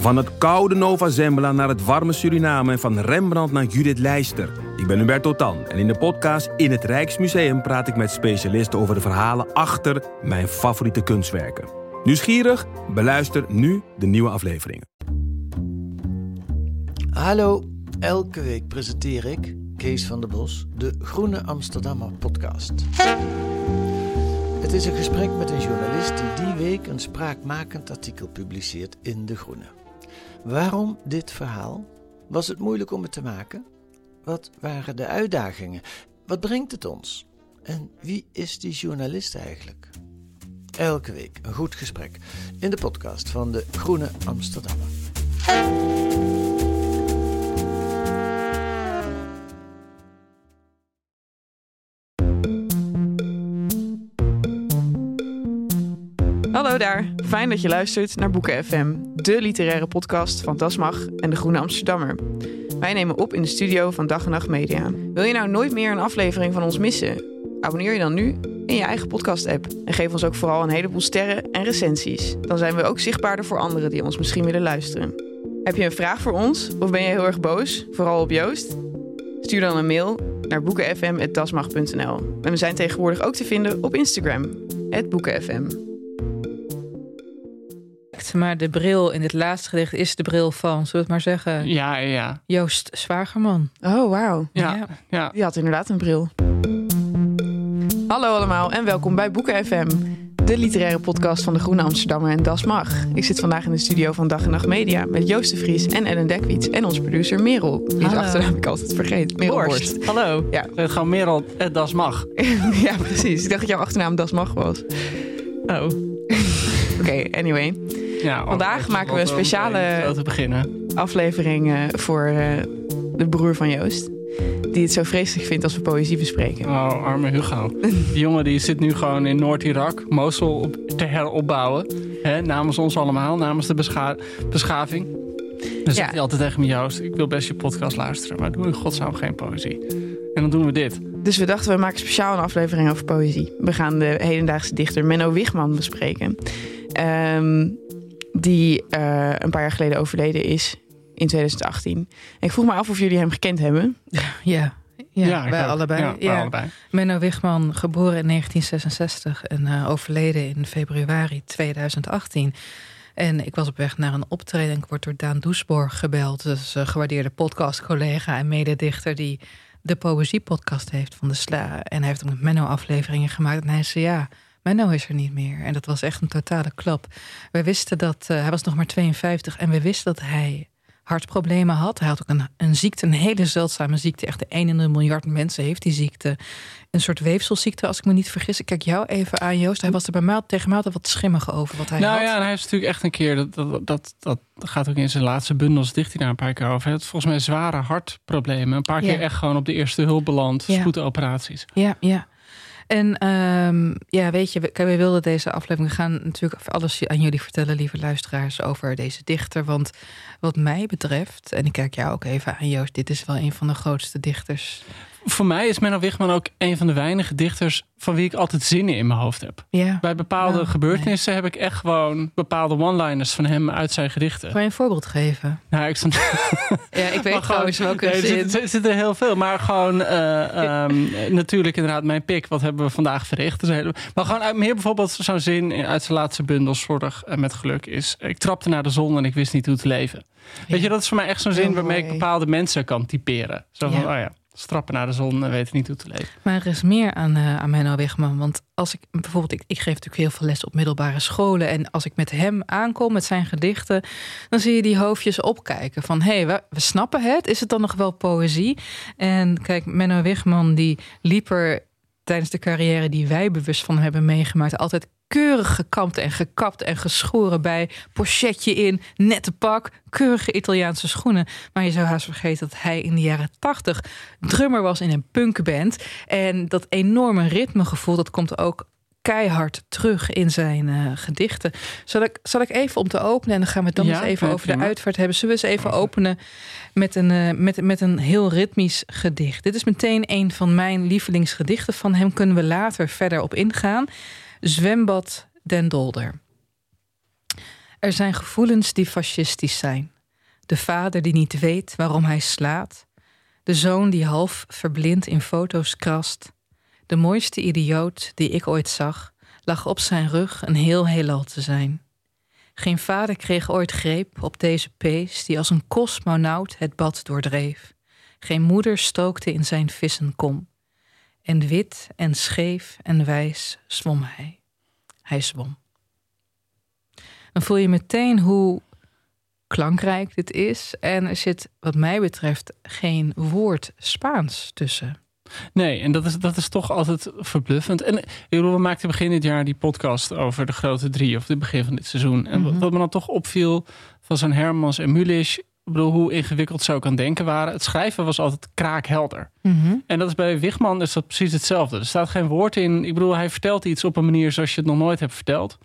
Van het koude Nova Zembla naar het warme Suriname en van Rembrandt naar Judith Leister. Ik ben Hubert Totan en in de podcast In het Rijksmuseum praat ik met specialisten over de verhalen achter mijn favoriete kunstwerken. Nieuwsgierig? Beluister nu de nieuwe afleveringen. Hallo, elke week presenteer ik, Kees van der Bos, de Groene Amsterdammer podcast. Het is een gesprek met een journalist die die week een spraakmakend artikel publiceert in De Groene. Waarom dit verhaal? Was het moeilijk om het te maken? Wat waren de uitdagingen? Wat brengt het ons? En wie is die journalist eigenlijk? Elke week een goed gesprek in de podcast van de Groene Amsterdammer. Hallo daar, fijn dat je luistert naar Boeken FM, de literaire podcast van Dasmag en de Groene Amsterdammer. Wij nemen op in de studio van Dag en Nacht Media. Wil je nou nooit meer een aflevering van ons missen? Abonneer je dan nu in je eigen podcast-app en geef ons ook vooral een heleboel sterren en recensies. Dan zijn we ook zichtbaarder voor anderen die ons misschien willen luisteren. Heb je een vraag voor ons of ben je heel erg boos, vooral op Joost? Stuur dan een mail naar boekenfm.dasmag.nl. En we zijn tegenwoordig ook te vinden op Instagram, boekenfm. Maar de bril in dit laatste gedicht is de bril van, zullen we het maar zeggen, Ja, ja, Joost Zwagerman. Oh, wauw. ja. Ja. ja. Je had inderdaad een bril. Hallo allemaal en welkom bij Boeken FM, de literaire podcast van de Groene Amsterdammer en Das Mag. Ik zit vandaag in de studio van Dag en Nacht Media met Joost de Vries en Ellen Dekwiets en onze producer Merel. Die achternaam ik altijd vergeet. Merel Borst. Hallo. Ja. Gewoon Merel, het das mag. ja, precies. Ik dacht dat jouw achternaam Das Mag was. Oh. Oké, anyway. Ja, Vandaag om- maken we een speciale-. Aflevering eh, voor eh, de broer van Joost. Die het zo vreselijk vindt als we poëzie bespreken. Oh, arme Hugo. Die jongen die zit nu gewoon in Noord-Irak, Mosul op, te heropbouwen. Hè, namens ons allemaal, namens de bescha- beschaving. Dan zegt hij altijd tegen me, Joost, ik wil best je podcast luisteren, maar doe in godsnaam geen poëzie. En dan doen we dit. Dus we dachten, we maken speciaal een aflevering over poëzie. We gaan de hedendaagse dichter Menno Wigman bespreken. Ehm, die eh, een paar jaar geleden overleden is in 2018. En ik vroeg me af of jullie hem gekend hebben. Ja, ja, wij ook. allebei. Ja, wij allebei. Menno Wigman, geboren in 1966 en eh, overleden in februari 2018. En ik was op weg naar een optreden en ik word door Daan Doesborg gebeld. Dus een gewaardeerde podcastcollega en mededichter die de poëziepodcast heeft van de Sla. En hij heeft ook met Menno afleveringen gemaakt. En hij zei ja, Menno is er niet meer. En dat was echt een totale klap. Wij wisten dat, eh, hij was nog maar 52 en we wisten dat hij hartproblemen had. Hij had ook een, een ziekte, een hele zeldzame ziekte. Echt de 1 in een miljard mensen heeft die ziekte. Een soort weefselziekte, als ik me niet vergis. Ik kijk jou even aan, Joost. Hij was er bij mij tegen mij wat schimmig over wat hij nou had. ja, en hij heeft natuurlijk echt een keer, dat, dat, dat, dat gaat ook in zijn laatste bundels, dicht hij daar een paar keer over. Hij had volgens mij zware hartproblemen. Een paar Ja. keer echt gewoon op de eerste hulp beland, Ja. spoedoperaties. Ja, ja. En ehm, ja, weet je, we, we wilden deze aflevering gaan natuurlijk alles aan jullie vertellen, lieve luisteraars, over deze dichter. Want wat mij betreft, en ik kijk jou ook even aan, Joost, dit is wel een van de grootste dichters. Voor mij is Menno Wigman ook een van de weinige dichters van wie ik altijd zinnen in mijn hoofd heb. Ja. Bij bepaalde Nou, gebeurtenissen heb ik echt gewoon bepaalde one-liners van hem uit zijn gedichten. Kan je een voorbeeld geven? Nou, ik stond, Ja, ik weet trouwens welke Nee, er, zin. zit, er zitten heel veel, maar gewoon eh, ehm, natuurlijk inderdaad mijn pik. Wat hebben we vandaag verricht? Dus hele- maar gewoon uit, meer bijvoorbeeld zo'n zin in- uit zijn laatste bundel, Zorg en met geluk, is... Ik trapte naar de zon en ik wist niet hoe te leven. Weet je, dat is voor mij echt zo'n zin waarmee ik bepaalde mensen kan typeren. Zo van, oh ja, strappen naar de zon en weten niet hoe te leven. Maar er is meer aan, eh aan Menno Wigman. Want als ik bijvoorbeeld, ik, ik geef natuurlijk heel veel les op middelbare scholen. En als ik met hem aankom, met zijn gedichten, dan zie je die hoofdjes opkijken. Van hé, hey, we, we snappen het. Is het dan nog wel poëzie? En kijk, Menno Wigman die liep er tijdens de carrière die wij bewust van hebben meegemaakt, altijd keurig gekamd en gekapt en geschoren bij. Pochetje in, nette pak, keurige Italiaanse schoenen. Maar je zou haast vergeten dat hij in de jaren tachtig drummer was in een punkband. En dat enorme ritmegevoel, dat komt ook keihard terug in zijn eh, gedichten. Zal ik, zal ik even om te openen en dan gaan we het dan Ja, eens even ja, over de uitvaart hebben. Zullen we eens even openen met een, eh, met, met een heel ritmisch gedicht. Dit is meteen een van mijn lievelingsgedichten. Van hem kunnen we later verder op ingaan. Zwembad Den Dolder. Er zijn gevoelens die fascistisch zijn. De vader die niet weet waarom hij slaat. De zoon die half verblind in foto's krast. De mooiste idioot die ik ooit zag, lag op zijn rug een heel heelal te zijn. Geen vader kreeg ooit greep op deze pees die als een kosmonaut het bad doordreef. Geen moeder stookte in zijn vissenkom. En wit en scheef en wijs zwom hij. Hij zwom. Dan voel je meteen hoe klankrijk dit is. En er zit, wat mij betreft, geen woord Spaans tussen. Nee, en dat is, dat is toch altijd verbluffend. En we maakten begin dit jaar die podcast over de grote drie, of het begin van dit seizoen. En Mhm. wat me dan toch opviel van zo'n Hermans en Mulisch, ik bedoel, hoe ingewikkeld ze ook aan denken waren. Het schrijven was altijd kraakhelder. En dat is bij Wigman is dat precies hetzelfde. Er staat geen woord in. Ik bedoel, hij vertelt iets op een manier zoals je het nog nooit hebt verteld,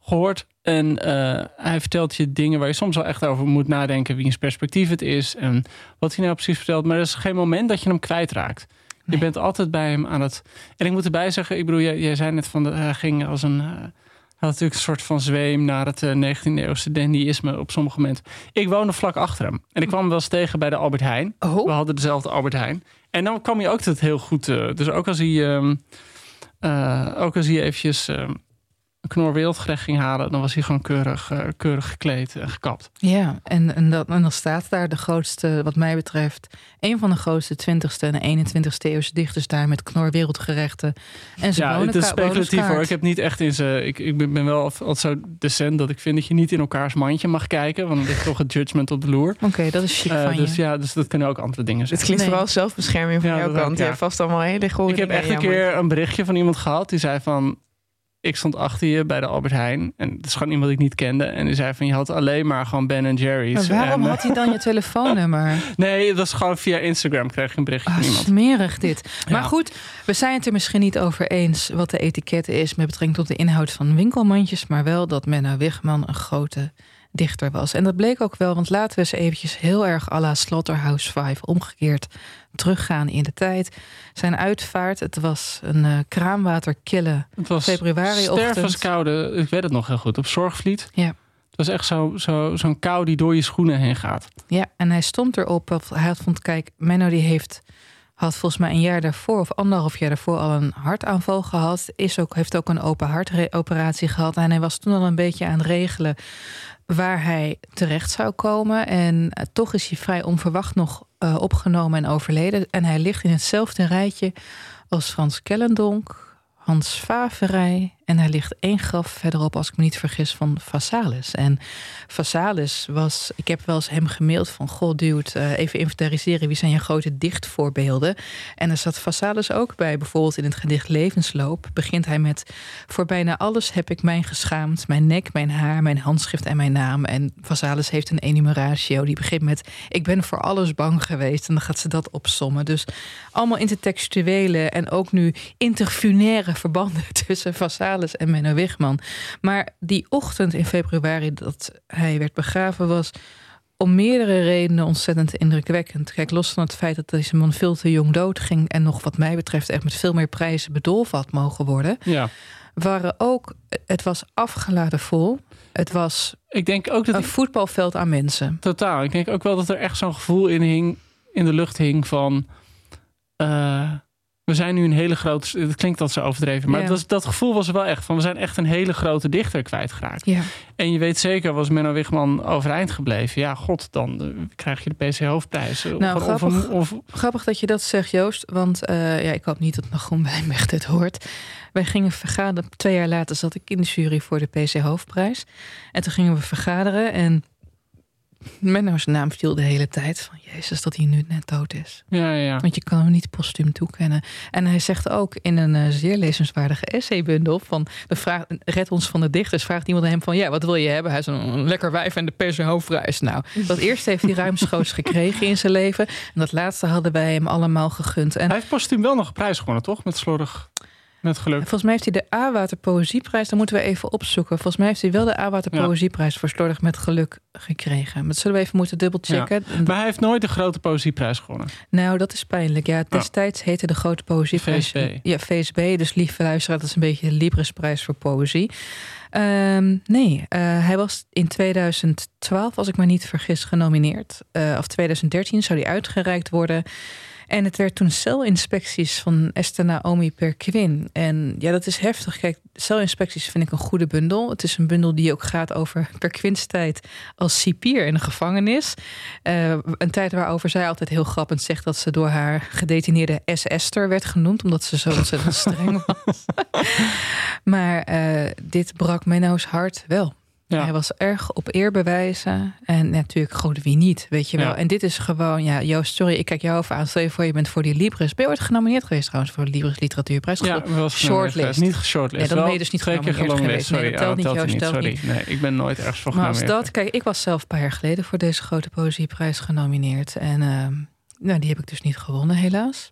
gehoord. En eh, hij vertelt je dingen waar je soms wel echt over moet nadenken. Wiens perspectief het is en wat hij nou precies vertelt. Maar er is geen moment dat je hem kwijtraakt. Je bent altijd bij hem aan het. En ik moet erbij zeggen, ik bedoel, jij, jij zei net van de, hij ging als een. eh, had natuurlijk een soort van zweem naar het eh, 19e-eeuwse dandyisme op sommige momenten. Ik woonde vlak achter hem. En ik kwam hem wel eens tegen bij de Albert Heijn. We Oh, hadden dezelfde Albert Heijn. En dan kwam je ook het heel goed. eh, dus ook als hij, ehm, eh, ook als hij eventjes ehm, knor wereldgerecht ging halen, dan was hij gewoon keurig, eh, keurig gekleed en gekapt. ja. En, en, dat, en dan staat daar de grootste, wat mij betreft, een van de grootste 20ste en 21ste eeuwse dichters daar met knor wereldgerechten. En zijn Ja, het is speculatief hoor. Ik heb niet echt in ze. Ik, ik ben wel altijd zo decent dat ik vind dat je niet in elkaars mandje mag kijken. Want dan ligt toch het judgment op de loer. Oké, dat is chic Eh, van dus je. ja, dus dat kunnen ook andere dingen zijn. Dit klinkt Nee. vooral zelfbescherming van Ja, jouw ook, kant. Je hebt vast allemaal hele goede Ik heb echt een keer een berichtje van iemand gehad. Die zei van... Ik stond achter je bij de Albert Heijn. En dat is gewoon iemand die ik niet kende. En die zei van... Je had alleen maar gewoon Ben Jerry's. Maar waarom En, eh, had hij dan je telefoonnummer? Nee, dat was gewoon via Instagram kreeg je een berichtje Ah, van iemand. smerig dit. Maar goed, we zijn het er misschien niet over eens wat de etiket is met betrekking tot de inhoud van winkelmandjes, maar wel dat Menno Wigman een grote dichter was. En dat bleek ook wel, want laten we eens eventjes heel erg à la Slaughterhouse 5 omgekeerd teruggaan in de tijd. Zijn uitvaart, het was een eh, kraanwaterkille Het was stervenskoude. Ik weet het nog heel goed. Op Zorgvliet. Ja. Het was echt zo'n zo, zo'n kou die door je schoenen heen gaat. Ja, en hij stond erop. of Hij had vond, kijk, Menno die heeft had volgens mij een jaar daarvoor of anderhalf jaar daarvoor al een hartaanval gehad. Is ook, heeft ook een open hartoperatie gehad. En hij was toen al een beetje aan het regelen waar hij terecht zou komen. En eh, toch is hij vrij onverwacht nog eh, opgenomen en overleden. En hij ligt in hetzelfde rijtje als Frans Kellendonk, Hans Faverij. En hij ligt één graf verderop, als ik me niet vergis, van Vassalis. En Vassalis was, ik heb wel eens hem gemaild van... goh, dude, eh, even inventariseren, wie zijn je grote dichtvoorbeelden? En er zat Vassalis ook bij. Bijvoorbeeld in het gedicht Levensloop begint hij met... voor bijna alles heb ik mij geschaamd. Mijn nek, mijn haar, mijn handschrift en mijn naam. En Vassalis heeft een enumeratio die begint met... ik ben voor alles bang geweest. En dan gaat ze dat opsommen. Dus allemaal intertextuele en ook nu interfunaire verbanden... tussen Vassalis en Menno Wigman. Maar die ochtend in februari dat hij werd begraven was om meerdere redenen ontzettend indrukwekkend. Kijk, los van het feit dat deze man veel te jong doodging en nog wat mij betreft echt met veel meer prijzen bedolven had mogen worden, Ja. waren ook, het was afgeladen vol. Het was Ik denk ook dat een voetbalveld aan mensen. Totaal. Ik denk ook wel dat er echt zo'n gevoel in, hing, in de lucht hing van... eh, we zijn nu een hele grote... Het klinkt dat zo overdreven. Maar Ja. was, dat gevoel was er wel echt van... we zijn echt een hele grote dichter kwijtgeraakt. Ja. En je weet zeker, was Menno Wigman overeind gebleven... ja, god, dan eh, krijg je de PC Hoofdprijs. Of- Nou, of, grappig. of, Grappig dat je dat zegt, Joost. Want eh, ja, ik hoop niet dat Nagroen Wijnberg dit hoort. Wij gingen vergaderen. Twee jaar later zat ik in de jury voor de PC Hoofdprijs. En toen gingen we vergaderen. En Menno's naam viel de hele tijd. Van Jezus, dat hij nu net dood is. ja, ja. Want je kan hem niet postuum toekennen. En hij zegt ook in een eh, zeer lezenswaardige essaybundel... van de vraag, red ons van de dichters, vraagt iemand aan hem van... ja, wat wil je hebben? Hij is een lekker wijf en de pers en hoofdprijs. Nou, dat eerste heeft hij ruimschoots gekregen in zijn leven. En dat laatste hadden wij hem allemaal gegund. En Hij heeft postuum wel nog een prijs gewonnen, toch? Met slordig. Met geluk. Volgens mij heeft hij de A-Water Poëzieprijs. Dan moeten we even opzoeken. Volgens mij heeft hij wel de A-Water Ja. Poëzieprijs voor Slordig met Geluk gekregen. Maar dat zullen we even moeten dubbelchecken. Maar hij heeft nooit de grote poëzieprijs gewonnen. Nou, dat is pijnlijk. Ja, destijds heette de grote poëzieprijs... VSB. Ja, VSB. Dus lieve luisteraar, dat is een beetje de Libresprijs voor poëzie. Ehm, nee, eh, hij was in 2012, als ik me niet vergis, genomineerd. Eh, of 2013 zou hij uitgereikt worden. En het werd toen celinspecties van Esther Naomi Perquin. En ja, dat is heftig. Kijk, celinspecties vind ik een goede bundel. Het is een bundel die ook gaat over Perquins tijd als cipier in de gevangenis. Eh, een tijd waarover zij altijd heel grappend zegt dat ze door haar gedetineerde S-Esther werd genoemd, omdat ze zo ontzettend streng was. maar eh, dit brak Menno's hart wel. Ja. Hij was erg op eer bewijzen. En natuurlijk, goed, wie niet, weet je wel. Ja. En dit is gewoon, ja, Joost, sorry, ik kijk jou even aan. Stel je voor, je bent voor die Libris. Ben je ooit genomineerd geweest trouwens voor de Libris Literatuurprijs? Ja, was Shortlist. Niet shortlist. Ja, dan ben je dus niet twee keer genomineerd geweest. Nee, Sorry, dat telt oh, niet, Joost, niet. telt Sorry. Nee, ik ben nooit ergens voor Maar als dat, kijk, ik was zelf een paar jaar geleden voor deze grote poëzieprijs genomineerd. En ehm, nou, die heb ik dus niet gewonnen, helaas.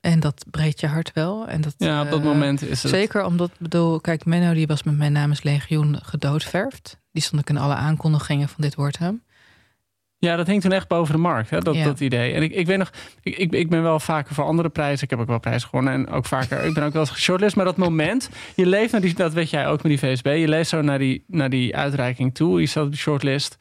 En dat breekt je hart wel. En dat, Ja, op dat eh, moment is het... Zeker omdat, bedoel, kijk, Menno die was met mijn namens Legioen gedoodverfd. Die stond ik in alle aankondigingen van dit wordt hem. Ja, dat hing toen echt boven de markt, hè, dat, Ja. dat idee. En ik, ik weet nog, ik, ik, ik ben wel vaker voor andere prijzen. Ik heb ook wel prijzen gewonnen en ook vaker. ik ben ook wel eens geshortlist. Maar dat moment, je leeft naar die, dat weet jij ook met die VSB. Je leeft zo naar die, naar die uitreiking toe. Je staat op de shortlist.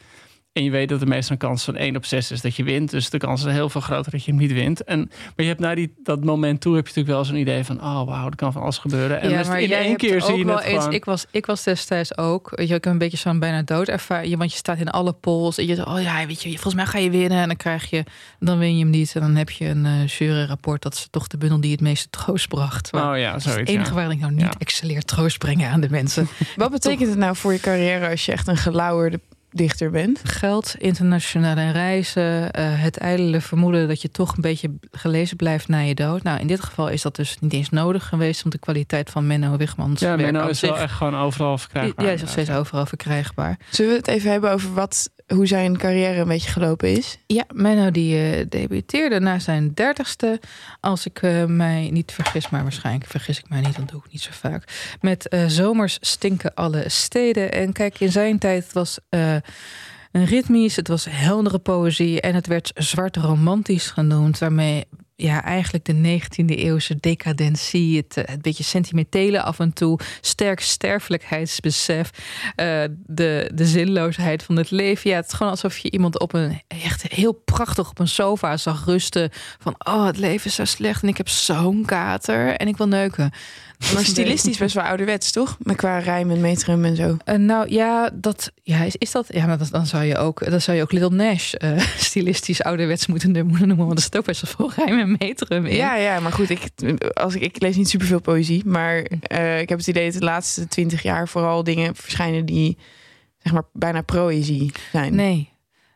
En je weet dat er meestal een kans van 1 op 6 is dat je wint. Dus de kans is heel veel groter dat je hem niet wint. En, maar je hebt naar die, dat moment toe heb je natuurlijk wel zo'n idee van... oh wauw, er kan van alles gebeuren. En dus in één keer zie je wel het eens, gewoon... Ik was, ik was destijds ook, weet je, ik heb een beetje zo'n bijna doodervaring. Want je staat in alle polls. En je oh ja, weet je, volgens mij ga je winnen. En dan krijg je, dan win je hem niet. En dan heb je een uh, juryrapport. Dat is toch de bundel die het meeste troost bracht. Maar oh ja, zoiets. het enige ja. ik nou niet Ja. excelleer troost brengen aan de mensen. Wat betekent het nou voor je carrière als je echt een gelauwerde dichter bent? Geld, internationale reizen, eh, het ijdele vermoeden dat je toch een beetje gelezen blijft na je dood. Nou, in dit geval is dat dus niet eens nodig geweest, want de kwaliteit van Menno Wigmans Ja, Menno is wel echt gewoon overal verkrijgbaar. ja, is nog steeds overal verkrijgbaar. Zullen we het even hebben over wat, hoe zijn carrière een beetje gelopen is? Ja, Menno die eh, debuteerde na zijn dertigste. Als ik eh, mij niet vergis, maar waarschijnlijk vergis ik mij niet, dat doe ik niet zo vaak. Met eh, Zomers stinken alle steden. En kijk, in zijn tijd was een ritmisch, het was heldere poëzie en het werd zwart romantisch genoemd, waarmee ja, eigenlijk de 19e eeuwse decadentie, het, eh, het beetje sentimentele af en toe, sterk sterfelijkheidsbesef, eh, de, de zinloosheid van het leven. Ja, het is gewoon alsof je iemand op een echt heel prachtig op een sofa zag rusten. Van oh, het leven is zo slecht en ik heb zo'n kater en ik wil neuken. Maar stilistisch best wel ouderwets, toch? Maar qua rijm en metrum en zo. Eh, nou ja, dat ja, is, is dat. Ja, maar dat, dan zou je ook, dan zou je ook Little Nash eh, stilistisch ouderwets moeten noemen, want er zit ook best wel veel rijm en metrum in. Ja, ja, maar goed, ik, als ik, ik lees niet superveel poëzie. Maar eh, ik heb het idee dat de laatste twintig jaar vooral dingen verschijnen die zeg maar bijna proëzie zijn. Nee.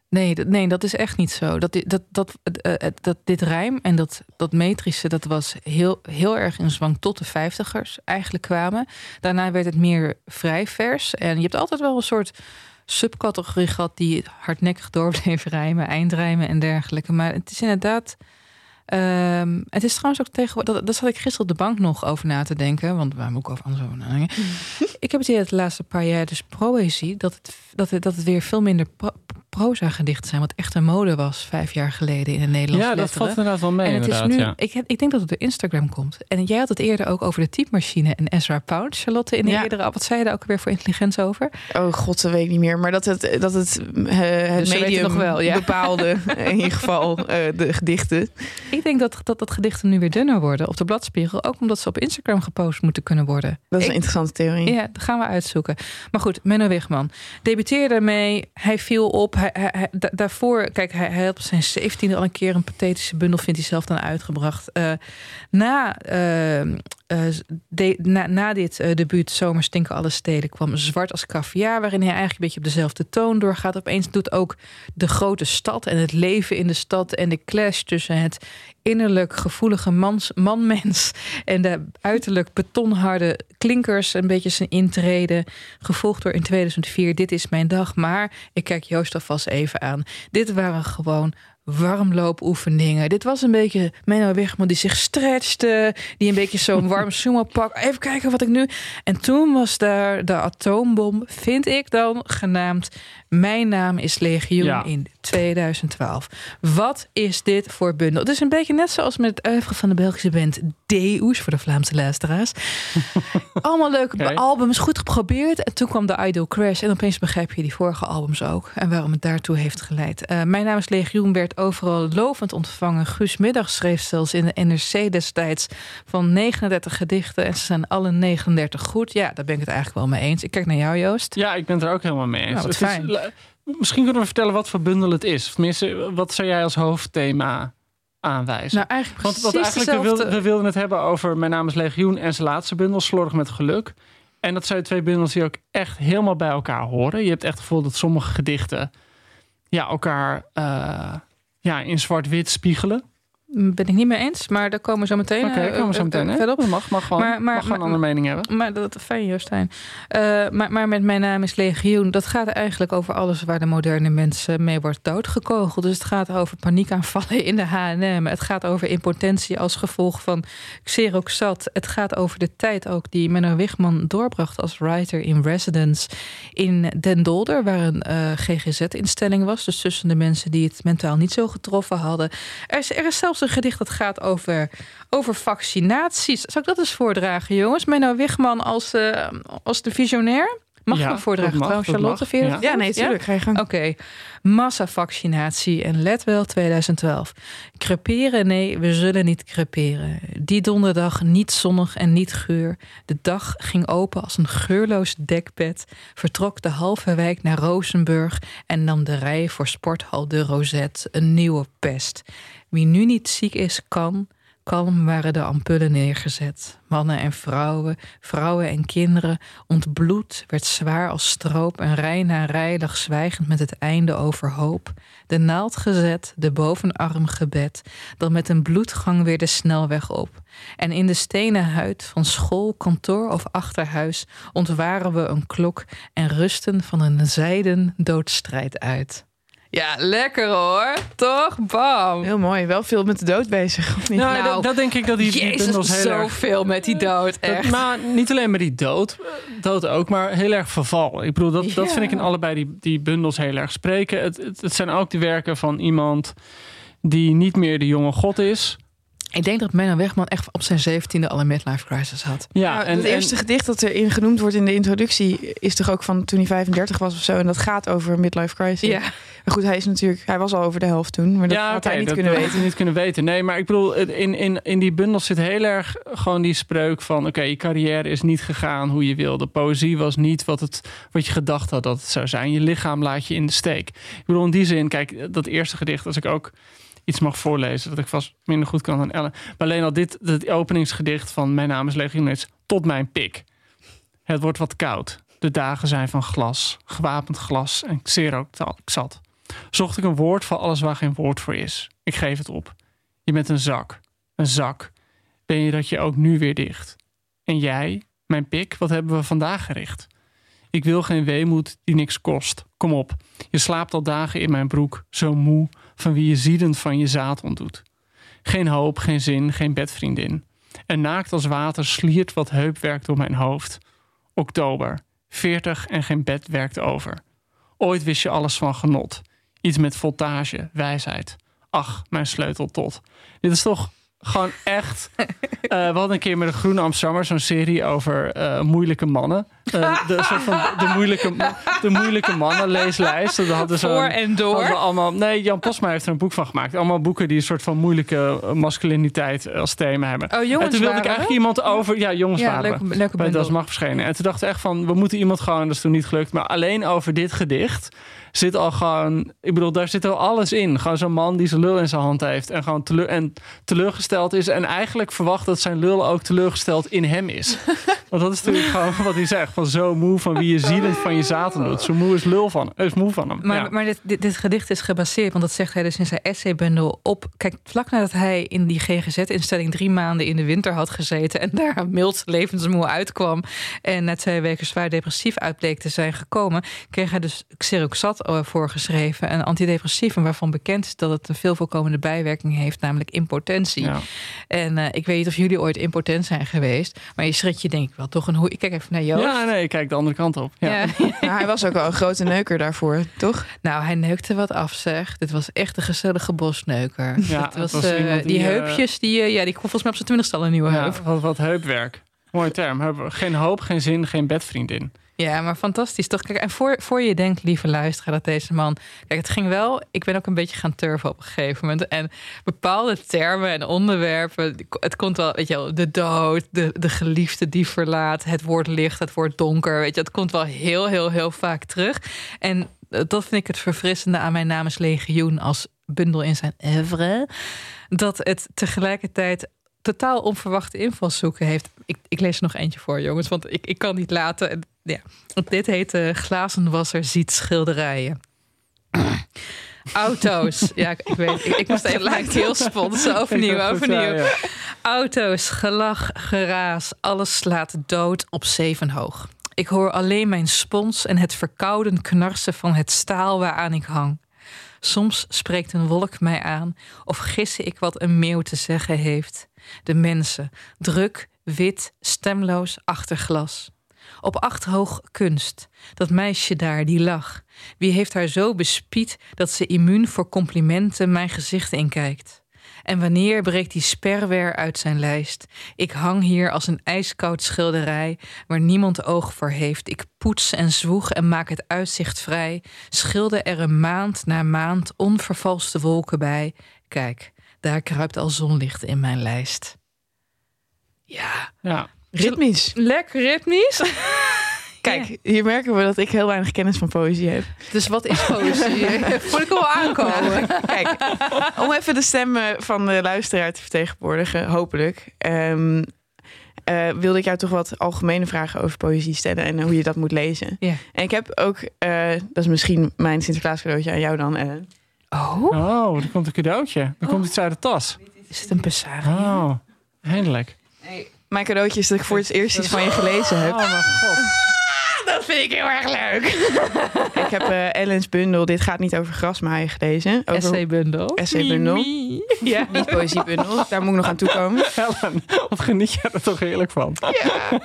Nee, dat, nee, dat is echt niet zo. Dat, dit- dat, dat, eh, dat dit rijm en dat, dat metrische, dat was heel, heel erg in zwang tot de vijftigers eigenlijk kwamen. Daarna werd het meer vrij vers. En je hebt altijd wel een soort subcategorie gehad die hardnekkig door bleef rijmen, eindrijmen en dergelijke. Maar het is inderdaad. ehm, het is trouwens ook tegenwoordig. Dat, dat zat ik gisteren op de bank nog over na te denken. Want waar moet ik over anders over nadenken? ik heb het hier de laatste paar jaar dus proëzie. Dat het, dat het, dat het weer veel minder proza gedichten zijn. Wat echt een mode was vijf jaar geleden in de Nederlandse Ja, dat letteren. valt inderdaad wel mee. En het is nu, ja. ik, heb- ik denk dat het door Instagram komt. En jij had het eerder ook over de typemachine en Ezra Pound. Charlotte, in de Ja. eerdere, wat zei je daar ook weer voor intelligentie over? Oh god, dat weet ik niet meer. Maar dat het, dat het, eh, het Dus medium nog wel, ja. bepaalde, in ieder geval eh, de gedichten. Ik denk dat, dat, dat gedichten nu weer dunner worden op de bladspiegel. Ook omdat ze op Instagram gepost moeten kunnen worden. Dat is Ik- een interessante theorie. Ja, dat gaan we uitzoeken. Maar goed, Menno Wigman debuteerde mee. Hij viel op. Hij, daarvoor, kijk, hij, hij had op zijn 17e al een keer een pathetische bundel, vindt hij zelf dan uitgebracht. Eh, na, eh, eh, na, dit eh, debuut, Zomer stinken alle steden, kwam Zwart als caviar, waarin hij eigenlijk een beetje op dezelfde toon doorgaat. Opeens doet ook de grote stad en het leven in de stad en de clash tussen het innerlijk gevoelige mans, man-mens en de uiterlijk betonharde klinkers een beetje zijn intrede. Gevolgd door in 2004 Dit is mijn dag. Maar ik kijk Joost alvast even aan. Dit waren gewoon warmloopoefeningen. Dit was een beetje Menno Wegman die zich stretchte, die een beetje zo'n warm sumo pak. Even kijken wat ik nu. En toen was daar de atoombom, vind ik dan, genaamd Mijn naam is Legioen in 2012. Wat is dit voor bundel? Het is een beetje net zoals met het oeuvre van de Belgische band Deus voor de Vlaamse luisteraars. Allemaal leuke albums, goed geprobeerd. En toen kwam de Idol Crash en opeens begrijp je die vorige albums ook en waarom het daartoe heeft geleid. Uh, Mijn naam is Legioen werd overal lovend ontvangen. Guus Middag schreef zelfs in de NRC destijds van 39 gedichten en ze zijn alle 39 goed. Ja, daar ben ik het eigenlijk wel mee eens. Ik kijk naar jou, Joost. Ja, ik ben het er ook helemaal mee eens. Nou, wat fijn. Is, misschien kunnen we vertellen wat voor bundel het is. Of tenminste, wat zou jij als hoofdthema aanwijzen? Nou, eigenlijk Want eigenlijk we wilden, we wilden het hebben over Mijn naam is Legioen en zijn laatste bundel, Slordig met Geluk. En dat zijn twee bundels die ook echt helemaal bij elkaar horen. Je hebt echt het gevoel dat sommige gedichten ja, elkaar uh, ja, in zwart-wit spiegelen. Ben ik niet mee eens, maar daar komen we zo meteen, Oké, okay, komen we zo meteen uh, op. Mag, mag gewoon, maar, maar, mag gewoon een andere mening hebben. Maar dat fijn, Jostijn. Uh, maar, maar met Mijn naam is Legioen, dat gaat eigenlijk over alles waar de moderne mensen mee wordt doodgekogeld. Dus het gaat over paniekaanvallen in de H&M. Het gaat over impotentie als gevolg van xeroxat. Het gaat over de tijd ook die Menno Wigman doorbracht als writer in residence in Den Dolder, waar een uh, GGZ-instelling was. Dus tussen de mensen die het mentaal niet zo getroffen hadden. Er is, er is zelfs een gedicht dat gaat over, over vaccinaties. Zal ik dat eens voordragen, jongens? Menno Wigman als, uh, als de visionair? Mag ja, ik voordragen mag, trouwens, Charlotte? Ja. ja, nee, natuurlijk. Ja? Oké. Okay. Massavaccinatie en let wel 2012. Creperen? Nee, we zullen niet creperen. Die donderdag niet zonnig en niet geur. De dag ging open als een geurloos dekbed. Vertrok de halve wijk naar Rozenburg en nam de rij voor sporthal de Rosette. Een nieuwe pest. Wie nu niet ziek is, kan. Kalm waren de ampullen neergezet. Mannen en vrouwen, vrouwen en kinderen. Ontbloed werd zwaar als stroop. En rij na rij lag zwijgend met het einde overhoop. De naald gezet, de bovenarm gebed. Dan met een bloedgang weer de snelweg op. En in de stenen huid van school, kantoor of achterhuis ontwaren we een klok en rusten van een zijden doodstrijd uit. Ja, lekker hoor. Toch? Bam. Heel mooi. Wel veel met de dood bezig. Of niet? Nou, dat, dat, denk ik dat die, Jezus, die bundels heel zoveel met die dood. Echt. maar niet alleen met die dood. Dood ook, maar heel erg verval. Ik bedoel, dat, dat vind ik in allebei die, die bundels heel erg spreken. Het, het, het zijn ook de werken van iemand die niet meer de jonge god is. Ik denk dat Menno Wegman echt op zijn zeventiende al een midlife crisis had. Ja, nou, en, het eerste gedicht dat erin genoemd wordt in de introductie is toch ook van toen hij 35 was of zo. En dat gaat over midlife crisis. Ja. Maar goed, hij is natuurlijk, hij was al over de helft toen. Maar dat ja, had hij niet kunnen weten. niet kunnen weten. Nee, maar ik bedoel, in, in, in die bundel zit heel erg gewoon die spreuk van: oké, je carrière is niet gegaan hoe je wilde. Poëzie was niet wat, het, wat je gedacht had dat het zou zijn. Je lichaam laat je in de steek. Ik bedoel, in die zin, kijk, dat eerste gedicht, als ik ook iets mag voorlezen. Dat ik vast minder goed kan dan Ellen. Maar alleen al dit, het openingsgedicht van Mijn naam is Legionets tot mijn pik. Het wordt wat koud. De dagen zijn van glas, gewapend glas en zat. Zocht ik een woord voor alles waar geen woord voor is. Ik geef het op. Je bent een zak. Een zak. Ben je dat je ook nu weer dicht? En jij, mijn pik, wat hebben we vandaag gericht? Ik wil geen weemoed die niks kost. Kom op. Je slaapt al dagen in mijn broek, zo moe, van wie je ziedend van je zaad ontdoet. Geen hoop, geen zin, geen bedvriendin. En naakt als water sliert wat heupwerk door mijn hoofd. Oktober, veertig en geen bed werkt over. Ooit wist je alles van genot. Iets met voltage, wijsheid. Ach, mijn sleutel tot. Dit is toch gewoon echt. Uh, we hadden een keer met de Groene Amsterdammer zo'n serie over uh, moeilijke mannen. Uh, de, soort van de, moeilijke, de moeilijke mannen leeslijst. Dat hadden Voor en door. Hadden allemaal, nee, Jan Posma heeft er een boek van gemaakt. Allemaal boeken die een soort van moeilijke masculiniteit als thema hebben. Oh, jongens en toen wilde ik eigenlijk iemand over. Ja, jongens ja, waren leuk, bij Mag verschenen. En toen dachten we echt van, we moeten iemand gewoon, dat is toen niet gelukt, maar alleen over dit gedicht zit al gewoon. Ik bedoel, daar zit al alles in. Gewoon zo'n man die zijn lul in zijn hand heeft. En gewoon teleur, en teleurgesteld is. En eigenlijk verwacht dat zijn lul ook teleurgesteld in hem is. Want dat is natuurlijk gewoon wat hij zegt. van zo moe van wie je zielend van je zaten doet. Zo moe is lul van, is moe van hem. Maar, Ja. maar dit, dit, dit gedicht is gebaseerd, want dat zegt hij dus in zijn essaybundel op. Kijk, vlak nadat hij in die GGZ-instelling drie maanden in de winter had gezeten en daar mild levensmoe uitkwam en na twee weken zwaar depressief uit bleek te zijn gekomen, kreeg hij dus Xeroxat eh, voorgeschreven, een antidepressief, waarvan bekend is dat het een veel voorkomende bijwerking heeft, namelijk impotentie. Ja. En eh, ik weet niet of jullie ooit impotent zijn geweest, maar je schrik je denk ik wel toch een hoe. Ik kijk even naar Joost. ja, nee, ik kijk de andere kant op. Ja. Hij was ook wel een grote neuker daarvoor, toch? Nou, hij neukte wat af, zeg. Dit was echt een gezellige bosneuker. Ja, Het het was, was eh, die, die, eh, heupjes, die, eh, ja, die kon volgens mij op zijn twintigste al een nieuwe Ja, heup. wat, wat heupwerk. Mooie term. Geen hoop, geen zin, geen bedvriendin. Ja, maar fantastisch toch? Kijk, en voor, voor je denkt, lieve luisteraar, dat deze man. Kijk, het ging wel. Ik ben ook een beetje gaan turven op een gegeven moment. En bepaalde termen en onderwerpen. Het komt wel, weet je wel, de dood, de, de geliefde die verlaat, het woord licht, het woord donker. Weet je, het komt wel heel, heel, heel vaak terug. En eh, dat vind ik het verfrissende aan mijn naam is Legioen als bundel in zijn oeuvre. Dat het tegelijkertijd totaal onverwachte invalshoeken heeft. Ik, ik lees er nog eentje voor, jongens, want ik, ik kan niet laten. Ja. Dit heet eh, Glazenwasser ziet schilderijen. Auto's. Ja, ik, ik weet. Ik, ik moest even lijkt heel spons. Overnieuw, overnieuw. ja. Auto's, gelach, geraas, alles slaat dood op zeven hoog. Ik hoor alleen mijn spons en het verkouden knarsen van het staal waaraan ik hang. Soms spreekt een wolk mij aan of gisse ik wat een meeuw te zeggen heeft. De mensen, druk, wit, stemloos, achter glas. Op acht hoog kunst, dat meisje daar die lag. Wie heeft haar zo bespied dat ze immuun voor complimenten mijn gezicht inkijkt? En wanneer breekt die sperwer uit zijn lijst? Ik hang hier als een ijskoud schilderij waar niemand oog voor heeft. Ik poets en zwoeg en maak het uitzicht vrij. Schilder er een maand na maand onvervalste wolken bij. Kijk, daar kruipt al zonlicht in mijn lijst. Ja, Ja. Ritmisch. lekker ritmisch. Kijk, hier merken we dat ik heel weinig kennis van poëzie heb. Dus wat is poëzie? Voel ik wel aankomen. Kijk, om even de stemmen van de luisteraar te vertegenwoordigen, hopelijk. ehm, eh, wilde ik jou toch wat algemene vragen over poëzie stellen en hoe je dat moet lezen. Ja. En ik heb ook, eh, dat is misschien mijn Sinterklaas cadeautje aan jou dan, Ellen. Oh, Oh, er komt een cadeautje. Er komt iets uit de tas. is het een Pesario? Oh, eindelijk. Mijn cadeautje is dat ik voor het eerst iets van je gelezen heb. Oh mijn god. Dat vind ik heel erg leuk. ik heb eh Ellen's bundel, dit gaat niet over grasmaaien gelezen. Over Essaybundel. Essaybundel. Mie, mie. Ja. Niet poëziebundel, daar moet ik nog aan toekomen. Helen, wat geniet jij er toch heerlijk van?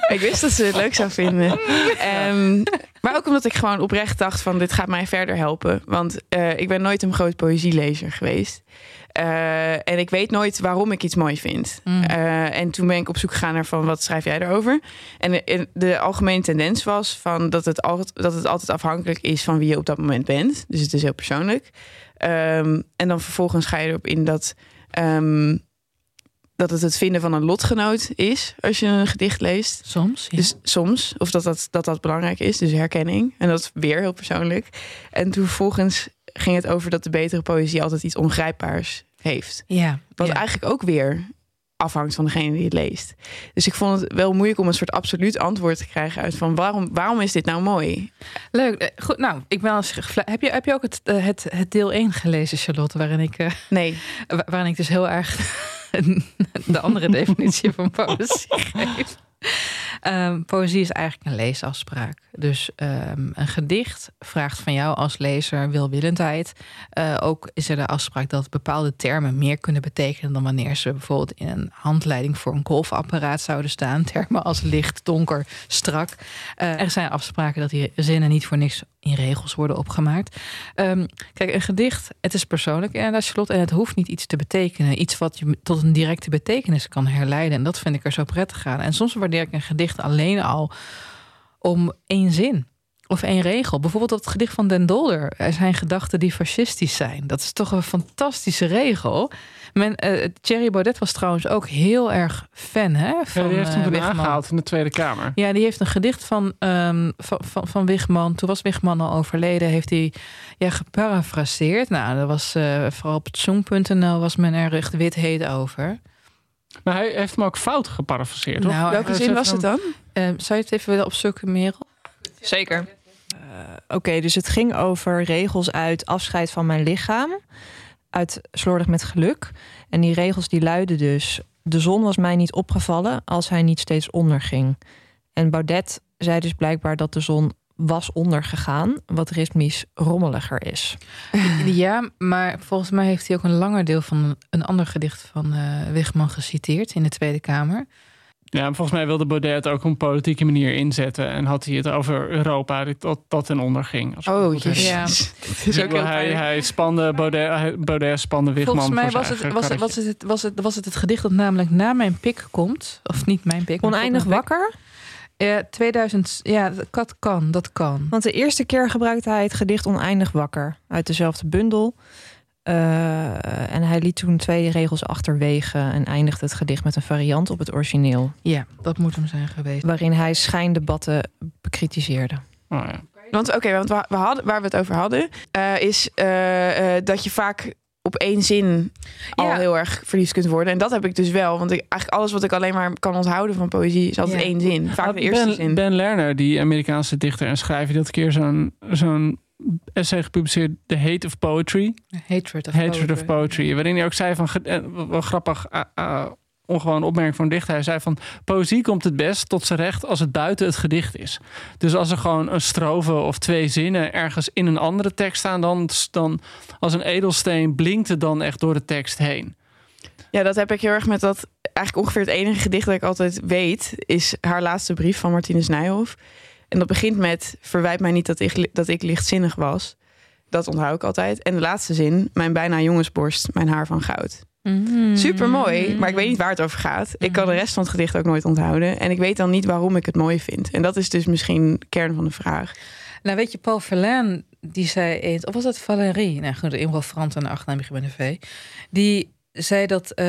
Ik wist dat ze het leuk zou vinden. Ehm, maar ook omdat ik gewoon oprecht dacht van dit gaat mij verder helpen. Want eh, ik ben nooit een groot poëzielezer geweest. Eh, en ik weet nooit waarom ik iets mooi vind. Mm. Eh, en toen ben ik op zoek gegaan naar van wat schrijf jij erover? En de, en de algemene tendens was van dat het, altijd, dat het altijd afhankelijk is van wie je op dat moment bent. Dus het is heel persoonlijk. Ehm, en dan vervolgens ga je erop in dat, ehm, dat het het vinden van een lotgenoot is als je een gedicht leest. Soms, ja. Dus soms, of dat dat, dat dat belangrijk is, dus herkenning. En dat is weer heel persoonlijk. En toen vervolgens ging het over dat de betere poëzie altijd iets ongrijpbaars heeft. ja. Wat ja. eigenlijk ook weer afhangt van degene die het leest. Dus ik vond het wel moeilijk om een soort absoluut antwoord te krijgen uit van waarom, waarom is dit nou mooi? Leuk. Eh, Goed, nou, ik ben als heb je, heb je ook het, eh, het, het deel 1 gelezen, Charlotte, waarin ik, eh, Nee, wa- waarin ik dus heel erg de andere definitie van poëzie geef. Ehm, poëzie is eigenlijk een leesafspraak. Dus ehm, een gedicht vraagt van jou als lezer wilwillendheid. Eh, ook is er de afspraak dat bepaalde termen meer kunnen betekenen dan wanneer ze bijvoorbeeld in een handleiding voor een golfapparaat zouden staan. Termen als licht, donker, strak. Eh, er zijn afspraken dat die zinnen niet voor niks in regels worden opgemaakt. Ehm, kijk, een gedicht, het is persoonlijk inderdaad, Charlotte, en het hoeft niet iets te betekenen. Iets wat je tot een directe betekenis kan herleiden. En dat vind ik er zo prettig aan. En soms waardeer ik een gedicht alleen al om één zin. Of één regel. Bijvoorbeeld dat gedicht van Den Dolder. Er zijn gedachten die fascistisch zijn. Dat is toch een fantastische regel. Men, eh, Thierry Baudet was trouwens ook heel erg fan hè, van Ja, die heeft hem aangehaald in de Tweede Kamer. Ja, die heeft een gedicht van, ehm, van, van, van Wigman. Toen was Wigman al overleden. Heeft hij ja, geparafraseerd. Nou, dat was eh, vooral op Zoom.nl was men er echt wit heet over. Maar hij heeft hem ook fout geparafraseerd, toch? Nou, Welke zin was het dan- dan? Eh, zou je het even willen opzoeken, Merel? Zeker. Oké, dus het ging over regels uit afscheid van mijn lichaam. Uit slordig met geluk. En die regels die luiden dus... De zon was mij niet opgevallen als hij niet steeds onderging. En Baudet zei dus blijkbaar dat de zon was ondergegaan... wat ritmisch rommeliger is. Ja, maar volgens mij heeft hij ook een langer deel van een ander gedicht van eh Wigman geciteerd in de Tweede Kamer. Ja, volgens mij wilde Baudet het ook op een politieke manier inzetten. En had hij het over Europa dat, dat ten onder ging. Als Oh, jezus. Ja. Het is ook heel hij, pijnlijk. hij spande Baudet, Baudet spande Wigman Volgens mij voor was het, was, het, was, het, was, het, was, het, het gedicht dat namelijk na mijn pik komt. Of niet mijn pik. Oneindig tot mijn pik. wakker? Ja, 2000. Ja, dat kan, dat kan. Want de eerste keer gebruikte hij het gedicht Oneindig wakker. Uit dezelfde bundel. Eh, en hij liet toen twee regels achterwege... en eindigde het gedicht met een variant op het origineel... Ja, dat moet hem zijn geweest. waarin hij schijndebatten bekritiseerde. Oh, ja. Want oké, want we, we hadden, waar we het over hadden, eh, is eh, eh, dat je vaak op één zin al Ja. heel erg verliefd kunt worden. En dat heb ik dus wel. Want ik, eigenlijk alles wat ik alleen maar kan onthouden van poëzie is altijd Ja. één zin. Vaak de eerste ben, zin. Ben Lerner, die Amerikaanse dichter en schrijver... die had een keer zo'n zo'n essay gepubliceerd... The Hate of Poetry. Hatred of Hatred of Poetry. Waarin hij ook zei van... eh, Wel grappig... ah, ah, ongewoon opmerking van een dichter. Hij zei van... Poëzie komt het best tot zijn recht als het buiten het gedicht is. Dus als er gewoon een strofe of twee zinnen... ergens in een andere tekst staan... dan, dan als een edelsteen blinkt het dan echt door de tekst heen. Ja, dat heb ik heel erg met dat. Eigenlijk ongeveer het enige gedicht dat ik altijd weet, is haar laatste brief van Martinus Nijhoff. En dat begint met: Verwijt mij niet dat ik, dat ik lichtzinnig was. Dat onthoud ik altijd. En de laatste zin: Mijn bijna jongensborst, mijn haar van goud. Mm. Super mooi, maar ik weet niet waar het over gaat. Ik kan de rest van het gedicht ook nooit onthouden. En ik weet dan niet waarom ik het mooi vind. En dat is dus misschien de kern van de vraag. Nou, weet je, Paul Verlaine, die zei eens, of was dat Valérie? Nou, goed, Imro Frans en de achternaam begint met een V. Die zei dat eh,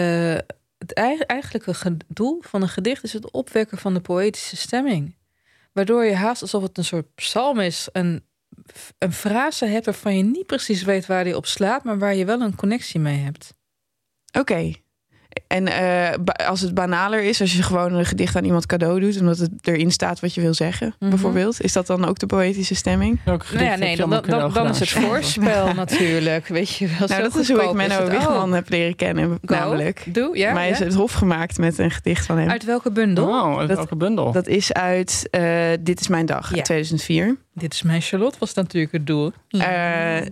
het ei- eigenlijke ge- doel van een gedicht is het opwekken van de poëtische stemming. Waardoor je haast alsof het een soort psalm is, een, een frase hebt waarvan je niet precies weet waar die op slaat, maar waar je wel een connectie mee hebt. Oké. En eh, als het banaler is, als je gewoon een gedicht aan iemand cadeau doet, omdat het erin staat wat je wil zeggen, Mhm. bijvoorbeeld, is dat dan ook de poëtische stemming? Nou ja, nee, dan, dan, is het voorspel natuurlijk. Weet je wel, Nou, zo dat is hoe ik Menno Wigman ook. heb leren kennen, Go, namelijk. Doe, ja, Mij ja. is het hof gemaakt met een gedicht van hem. Uit welke bundel? Oh, uit Dat- welke bundel? Dat is uit eh, Dit is mijn dag, Ja. uit 2004. Dit is mijn Charlotte, was natuurlijk het doel. Eh,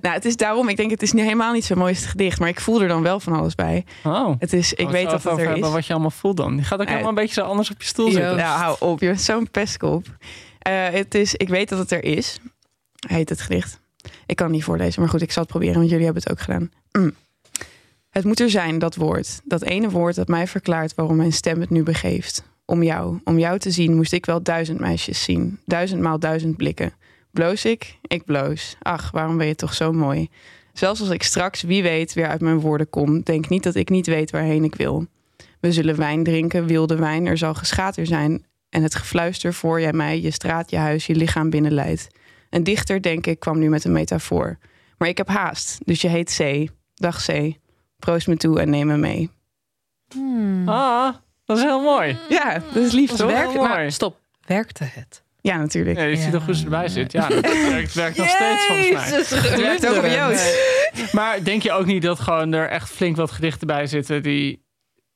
nou, het is daarom, ik denk het is niet, helemaal niet zijn mooiste gedicht, maar ik voel er dan wel van alles bij. oh. Het is, ik we weet dat het er is. Wat je allemaal voelt dan. Je gaat ook Eh, helemaal een beetje zo anders op je stoel zitten. Nou, hou op, je bent zo'n pestkop. Eh, het is, ik weet dat het er is, heet het gedicht. Ik kan het niet voorlezen, maar goed, ik zal het proberen, want jullie hebben het ook gedaan. Mm. Het moet er zijn, dat woord. Dat ene woord dat mij verklaart waarom mijn stem het nu begeeft. Om jou, om jou te zien, moest ik wel duizend meisjes zien. Duizendmaal duizend blikken. Bloos ik? Ik bloos. Ach, waarom ben je toch zo mooi? Zelfs als ik straks, wie weet, weer uit mijn woorden kom, denk niet dat ik niet weet waarheen ik wil. We zullen wijn drinken, wilde wijn, er zal geschater zijn en het gefluister voor jij mij, je straat, je huis, je lichaam binnenleidt. Een dichter, denk ik, kwam nu met een metafoor. Maar ik heb haast, dus je heet C. Dag C. Proost me toe en neem me mee. Hmm. Ah, dat is heel mooi. Ja, dat is lief, Dat is mooi. maar stop, werkte het? Ja, natuurlijk. Ja, je ziet Ja. er goed erbij zit. Ja, het werkt, nog steeds volgens mij. Het werkt ook op Joost. Maar denk je ook niet dat gewoon er echt flink wat gedichten bij zitten die,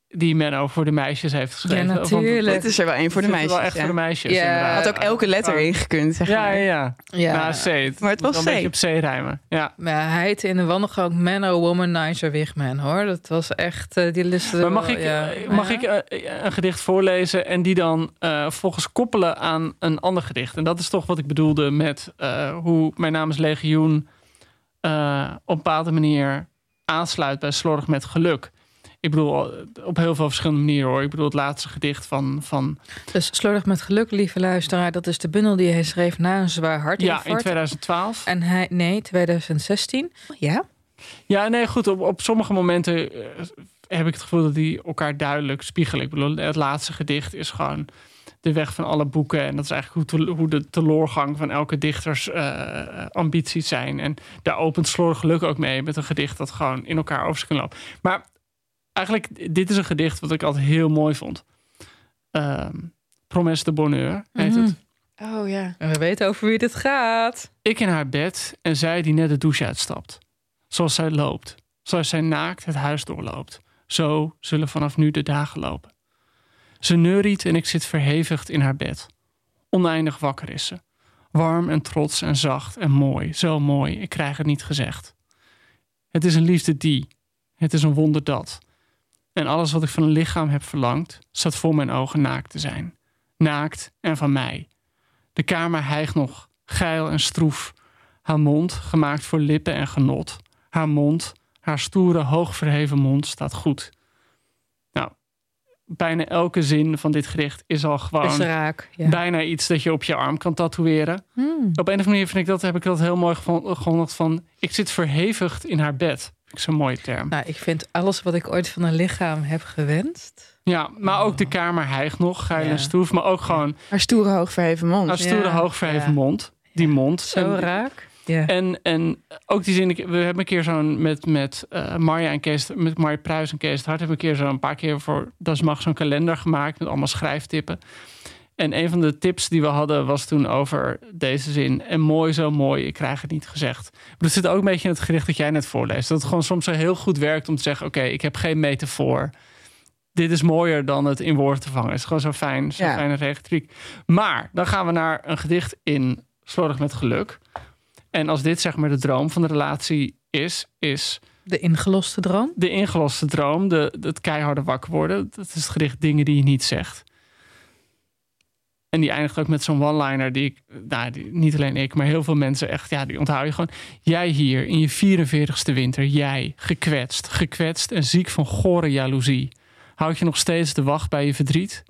die Menno voor de meisjes heeft geschreven? Ja, natuurlijk. Dit is er wel één voor de het meisjes. wel echt ja. voor de meisjes. Ja. inderdaad. Had ook elke letter Oh. ingekund, zeg Ja, maar. ja, ja. Ja. Nou, C. Maar het was C. een beetje op C rijmen. Ja. Maar hij heette in de wandelgang Menno Womanizer Wigman, hoor. Dat was echt, eh, die liste. Maar mag wel, ik, ja. eh, mag Ja? ik eh, een gedicht voorlezen en die dan eh volgens koppelen aan een ander gedicht? En dat is toch wat ik bedoelde met eh, hoe Mijn naam is Legioen eh, op een bepaalde manier aansluit bij Slordig met Geluk. Ik bedoel, eh, op heel veel verschillende manieren hoor. Ik bedoel, het laatste gedicht van. van Dus slordig met geluk, lieve luisteraar. Dat is de bundel die hij schreef na een zwaar ja, hartinfarct. in 2012. En hij, nee, 2016. Ja? Ja, nee, goed. Op, op sommige momenten eh, heb ik het gevoel dat die elkaar duidelijk spiegelen. Ik bedoel, het laatste gedicht is gewoon de weg van alle boeken. En dat is eigenlijk hoe, te- hoe de teloorgang van elke dichters eh, ambities zijn. En daar opent Slordig Geluk ook mee met een gedicht dat gewoon in elkaar over kan lopen. Maar eigenlijk, dit is een gedicht wat ik altijd heel mooi vond. Ehm Promesse de Bonheur heet Mhm. het. Oh ja. En we weten over wie dit gaat. Ik in haar bed en zij die net de douche uitstapt. Zoals zij loopt. Zoals zij naakt het huis doorloopt. Zo zullen vanaf nu de dagen lopen. Ze neuriet en ik zit verhevigd in haar bed. Oneindig wakker is ze. Warm en trots en zacht en mooi. Zo mooi, ik krijg het niet gezegd. Het is een liefde die. Het is een wonder dat. En alles wat ik van een lichaam heb verlangd, staat voor mijn ogen naakt te zijn. Naakt en van mij. De kamer hijgt nog, geil en stroef. Haar mond, gemaakt voor lippen en genot. Haar mond, haar stoere, hoogverheven mond, staat goed. Nou, bijna elke zin van dit gedicht is al gewoon Is raak. Ja. bijna iets dat je op je arm kan tatoeëren. Hmm. Op een of andere manier vind ik dat, heb ik dat heel mooi gevonden van, ik zit verhevigd in haar bed. Ik zo'n mooie term. Nou, ik vind alles wat ik ooit van een lichaam heb gewenst. Ja, maar ook de kamer hijgt nog, geil Ja. en stroef. Maar ook gewoon Haar stoere hoogverheven mond. haar stoere, Ja, hoogverheven ja. mond. Die mond. Zo En- raak. Ja. En, en ook die zin, ik- we hebben een keer zo'n met, met eh Marja en Kees, met Marja Pruis en Kees het Hart, hebben we een keer zo'n paar keer voor Das Mag zo'n kalender gemaakt met allemaal schrijftippen. En een van de tips die we hadden was toen over deze zin. En mooi, zo mooi, ik krijg het niet gezegd. Maar dat zit ook een beetje in het gedicht dat jij net voorleest. Dat het gewoon soms zo heel goed werkt om te zeggen: Oké, ik heb geen metafoor. Dit is mooier dan het in woorden te vangen. Het is gewoon zo fijn, zo Ja. fijne retoriek. Maar dan gaan we naar een gedicht in Slordig met Geluk. En als dit zeg maar de droom van de relatie is, is De ingeloste droom. de ingeloste droom, de, het keiharde wakker worden. Dat is het gedicht Dingen die je niet zegt. En die eindigt ook met zo'n one-liner die ik, nou, niet alleen ik, maar heel veel mensen echt, ja, die onthoud je gewoon. Jij hier in je 44ste winter, jij, gekwetst, gekwetst en ziek van gore jaloezie. Houd je nog steeds de wacht bij je verdriet?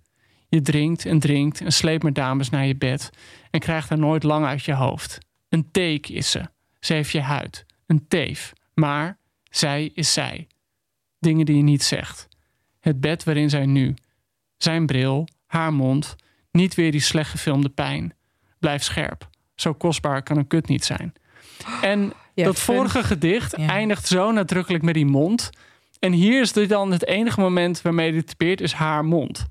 Je drinkt en drinkt en sleept maar dames naar je bed en krijgt haar nooit lang uit je hoofd. Een teek is ze. Ze heeft je huid. Een teef. Maar zij is zij. Dingen die je niet zegt. Het bed waarin zij nu. Zijn bril, haar mond. Niet weer die slecht gefilmde pijn. Blijf scherp. Zo kostbaar kan een kut niet zijn. En Ja, dat fun. vorige gedicht Ja. eindigt zo nadrukkelijk met die mond. En hier is dit dan het enige moment waarmee dit typeert, is haar mond.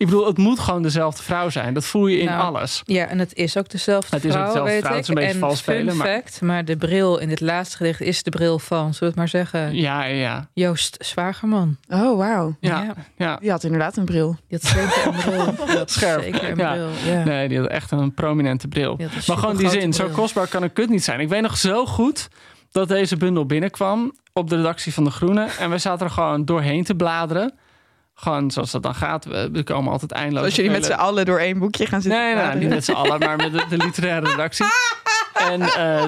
Ik bedoel, het moet gewoon dezelfde vrouw zijn. Dat voel je in Nou, alles. Ja, en het is ook dezelfde Het is ook vrouw, dezelfde weet vrouw. Het is een beetje en vals spelen, maar- fact, maar de bril in dit laatste gedicht is de bril van, zullen we het maar zeggen, Ja, ja, ja. Joost Zwagerman. Oh, wauw. Ja, ja. Die had inderdaad een bril. Die had zeker een bril. Die had Scherp. Zeker een Ja. bril, ja. Nee, die had echt een prominente bril. Maar gewoon die zin, zo kostbaar kan een kut niet zijn. Ik weet nog zo goed dat deze bundel binnenkwam op de redactie van De Groene. En we zaten er gewoon doorheen te bladeren. Gewoon zoals dat dan gaat. We, we komen altijd eindeloos. Als jullie met z'n allen door één boekje gaan zitten. Nee, nou, niet met z'n allen, maar met de, de literaire redactie. En eh,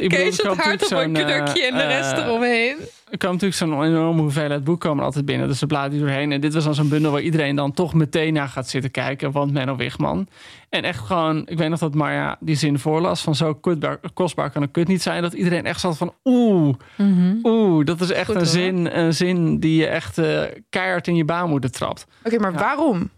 ik bedoel, er het kwam hart op een natuurlijk zo'n, knukje en de eh, rest eh, eromheen. er kwam natuurlijk zo'n enorme hoeveelheid boeken komen altijd binnen. Dus bladeren die doorheen. En dit was dan zo'n bundel waar iedereen dan toch meteen naar gaat zitten kijken. Want Menno Wigman. En echt gewoon, ik weet nog dat Marja die zin voorlas. Van zo kutbaar, kostbaar kan een kut niet zijn. Dat iedereen echt zat van oeh, oeh. Dat is echt Goed, een, hoor. zin, een zin die je echt keihard in je trapt. Oké, maar Ja. waarom?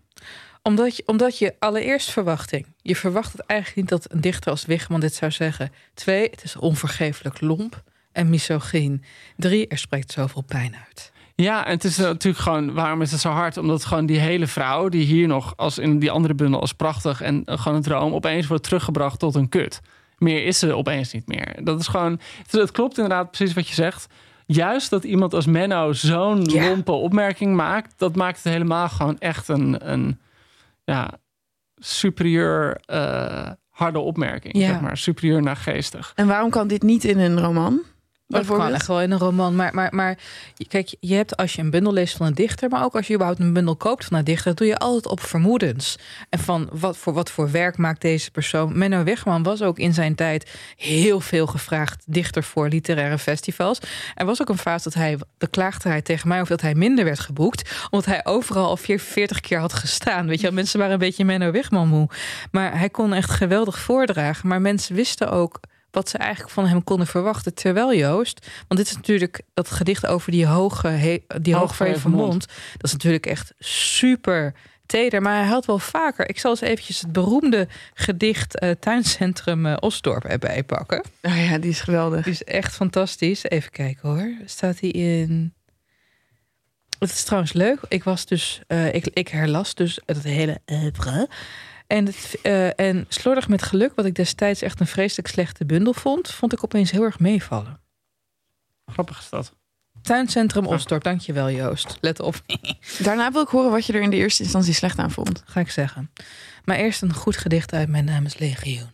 Omdat je, omdat je allereerst verwachting. Je verwacht het eigenlijk niet dat een dichter als Wigman dit zou zeggen. Twee, het is onvergeeflijk lomp en misogyn. Drie, er spreekt zoveel pijn uit. Ja, en het is natuurlijk gewoon, waarom is het zo hard? Omdat gewoon die hele vrouw, die hier nog als in die andere bundel als prachtig en eh, gewoon een droom, opeens wordt teruggebracht tot een kut. Meer is ze opeens niet meer. Dat is gewoon, het klopt inderdaad precies wat je zegt. Juist dat iemand als Menno zo'n Ja. lompe opmerking maakt, dat maakt het helemaal gewoon echt een, een ja, superieur eh, harde opmerking. Ja. Zeg maar, superieur naar geestig. En waarom kan dit niet in een roman? Dat kan echt wel in een roman. Maar, maar, maar kijk, je hebt als je een bundel leest van een dichter, maar ook als je überhaupt een bundel koopt van een dichter, dat doe je altijd op vermoedens. En van wat voor, wat voor werk maakt deze persoon. Menno Wegman was ook in zijn tijd heel veel gevraagd dichter voor literaire festivals. Er was ook een fase dat hij, de klaagde hij tegen mij of dat hij minder werd geboekt, omdat hij overal al 40 keer had gestaan. Weet je, wel, mensen waren een beetje Menno Wegman moe. Maar hij kon echt geweldig voordragen. Maar mensen wisten ook wat ze eigenlijk van hem konden verwachten. Terwijl Joost, want dit is natuurlijk dat gedicht over die hoge, he- die hoogverheven mond. mond. Dat is natuurlijk echt super teder. Maar hij had wel vaker. Ik zal eens eventjes het beroemde gedicht eh, Tuincentrum eh, Osdorp erbij pakken. Oh ja, die is geweldig. Die is echt fantastisch. Even kijken hoor. Staat hij in. het is trouwens leuk. Ik was dus, uh, ik, ik herlas dus het hele. En, het, uh, en slordig met geluk, wat ik destijds echt een vreselijk slechte bundel vond, vond ik opeens heel erg meevallen. Grappig is dat. Tuincentrum Osdorp, dankjewel Joost. Let op. Daarna wil ik horen wat je er in de eerste instantie slecht aan vond. Ga ik zeggen. Maar eerst een goed gedicht uit mijn namens Legioen.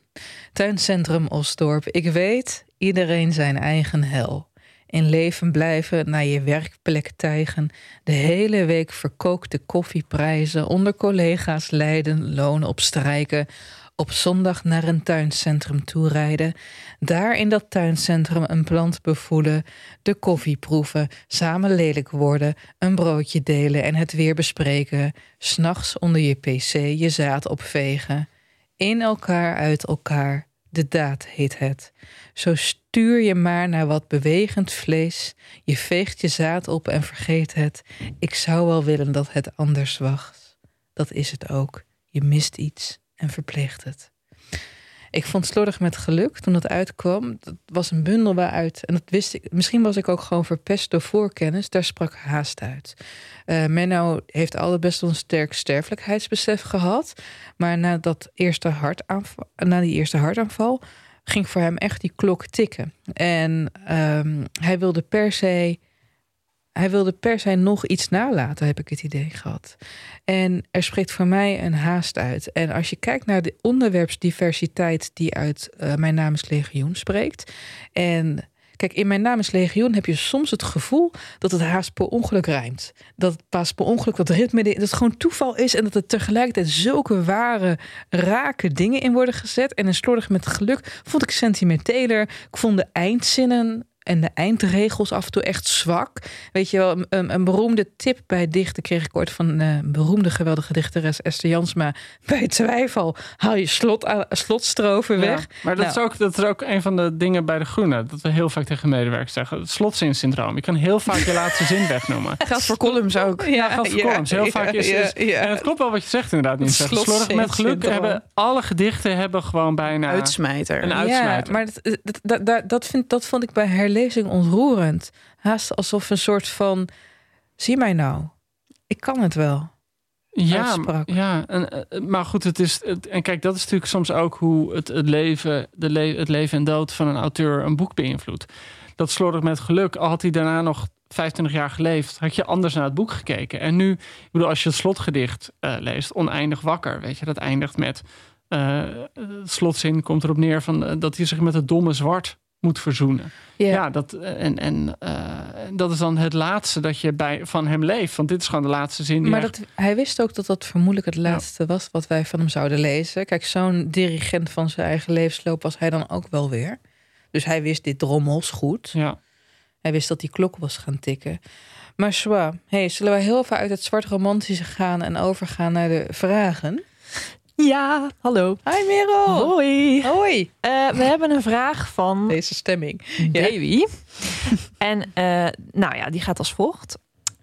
Tuincentrum Osdorp. Ik weet, iedereen zijn eigen hel. In leven blijven, naar je werkplek tijgen. De hele week verkookte koffieprijzen. Onder collega's lijden, lonen op strijken op zondag naar een tuincentrum toerijden, daar in dat tuincentrum een plant bevoelen, de koffie proeven, samen lelijk worden, een broodje delen en het weer bespreken, s'nachts onder je pc je zaad opvegen, in elkaar uit elkaar, de daad heet het. Zo stuur je maar naar wat bewegend vlees, je veegt je zaad op en vergeet het. Ik zou wel willen dat het anders wacht. Dat is het ook. Je mist iets en verpleegt het. Ik vond Slordig met Geluk toen dat uitkwam. Dat was een bundel waaruit, en dat wist ik, misschien was ik ook gewoon verpest door voorkennis, daar sprak haast uit. Uh, Menno heeft altijd best wel een sterk sterfelijkheidsbesef gehad. Maar na, dat eerste na die eerste hartaanval ging voor hem echt die klok tikken. En um, hij wilde per se hij wilde per se nog iets nalaten, heb ik het idee gehad. En er spreekt voor mij een haast uit. En als je kijkt naar de onderwerpsdiversiteit die uit uh, Mijn Naam is Legioen spreekt. En kijk, in Mijn Naam is Legioen heb je soms het gevoel dat het haast per ongeluk rijmt. Dat het pas per ongeluk dat ritme, dat het gewoon toeval is. En dat er tegelijkertijd zulke ware, rake dingen in worden gezet. En een slordig met geluk vond ik sentimenteler. Ik vond de eindzinnen en de eindregels af en toe echt zwak. Weet je wel, een, een beroemde tip bij dichten kreeg ik ooit van een eh, beroemde geweldige dichteres Esther Jansma. Bij twijfel haal je slot, slotstroven weg. maar dat, is nou. ook, dat is ook een van de dingen bij de Groene. Dat we heel vaak tegen medewerkers zeggen. Het slotzinsyndroom. Je kan heel vaak je laatste zin wegnoemen. Geldt voor columns ook. Ja, geldt voor columns. Heel vaak is, is En het klopt wel wat je zegt inderdaad. Niet Slordig met geluk hebben alle gedichten hebben gewoon bijna... Uitsmijter. Een uitsmijter. Ja, maar dat, dat, dat, dat, vind, dat vond ik bij herlezen lezing ontroerend. Haast alsof een soort van: zie mij nou, ik kan het wel. Ja, ja en, eh, maar goed, het is. Het, en kijk, dat is natuurlijk soms ook hoe het, het, leven, de le het leven en dood van een auteur een boek beïnvloedt. Dat slordig met geluk, al had hij daarna nog 25 jaar geleefd, had je anders naar het boek gekeken. En nu, ik bedoel, als je het slotgedicht uh, leest, oneindig wakker, weet je, dat eindigt met. Uh, slotzin komt erop neer van, dat hij zich met het domme zwart moet verzoenen. Ja, dat, eh, en, en uh, dat is dan het laatste dat je bij, van hem leeft. Want dit is gewoon de laatste zin. Maar dat, hij wist ook dat dat vermoedelijk het laatste was wat wij van hem zouden lezen. Kijk, zo'n dirigent van zijn eigen levensloop was hij dan ook wel weer. Dus hij wist dit drommels goed. Ja. Hij wist dat die klok was gaan tikken. Maar Schwa, hey, zullen we heel even uit het zwart romantische gaan en overgaan naar de vragen? Ja, hallo. Hi Merel. Hoi. Hoi. Uh, we hebben een vraag van... Deze stemming. Baby. en uh, nou ja, die gaat als volgt.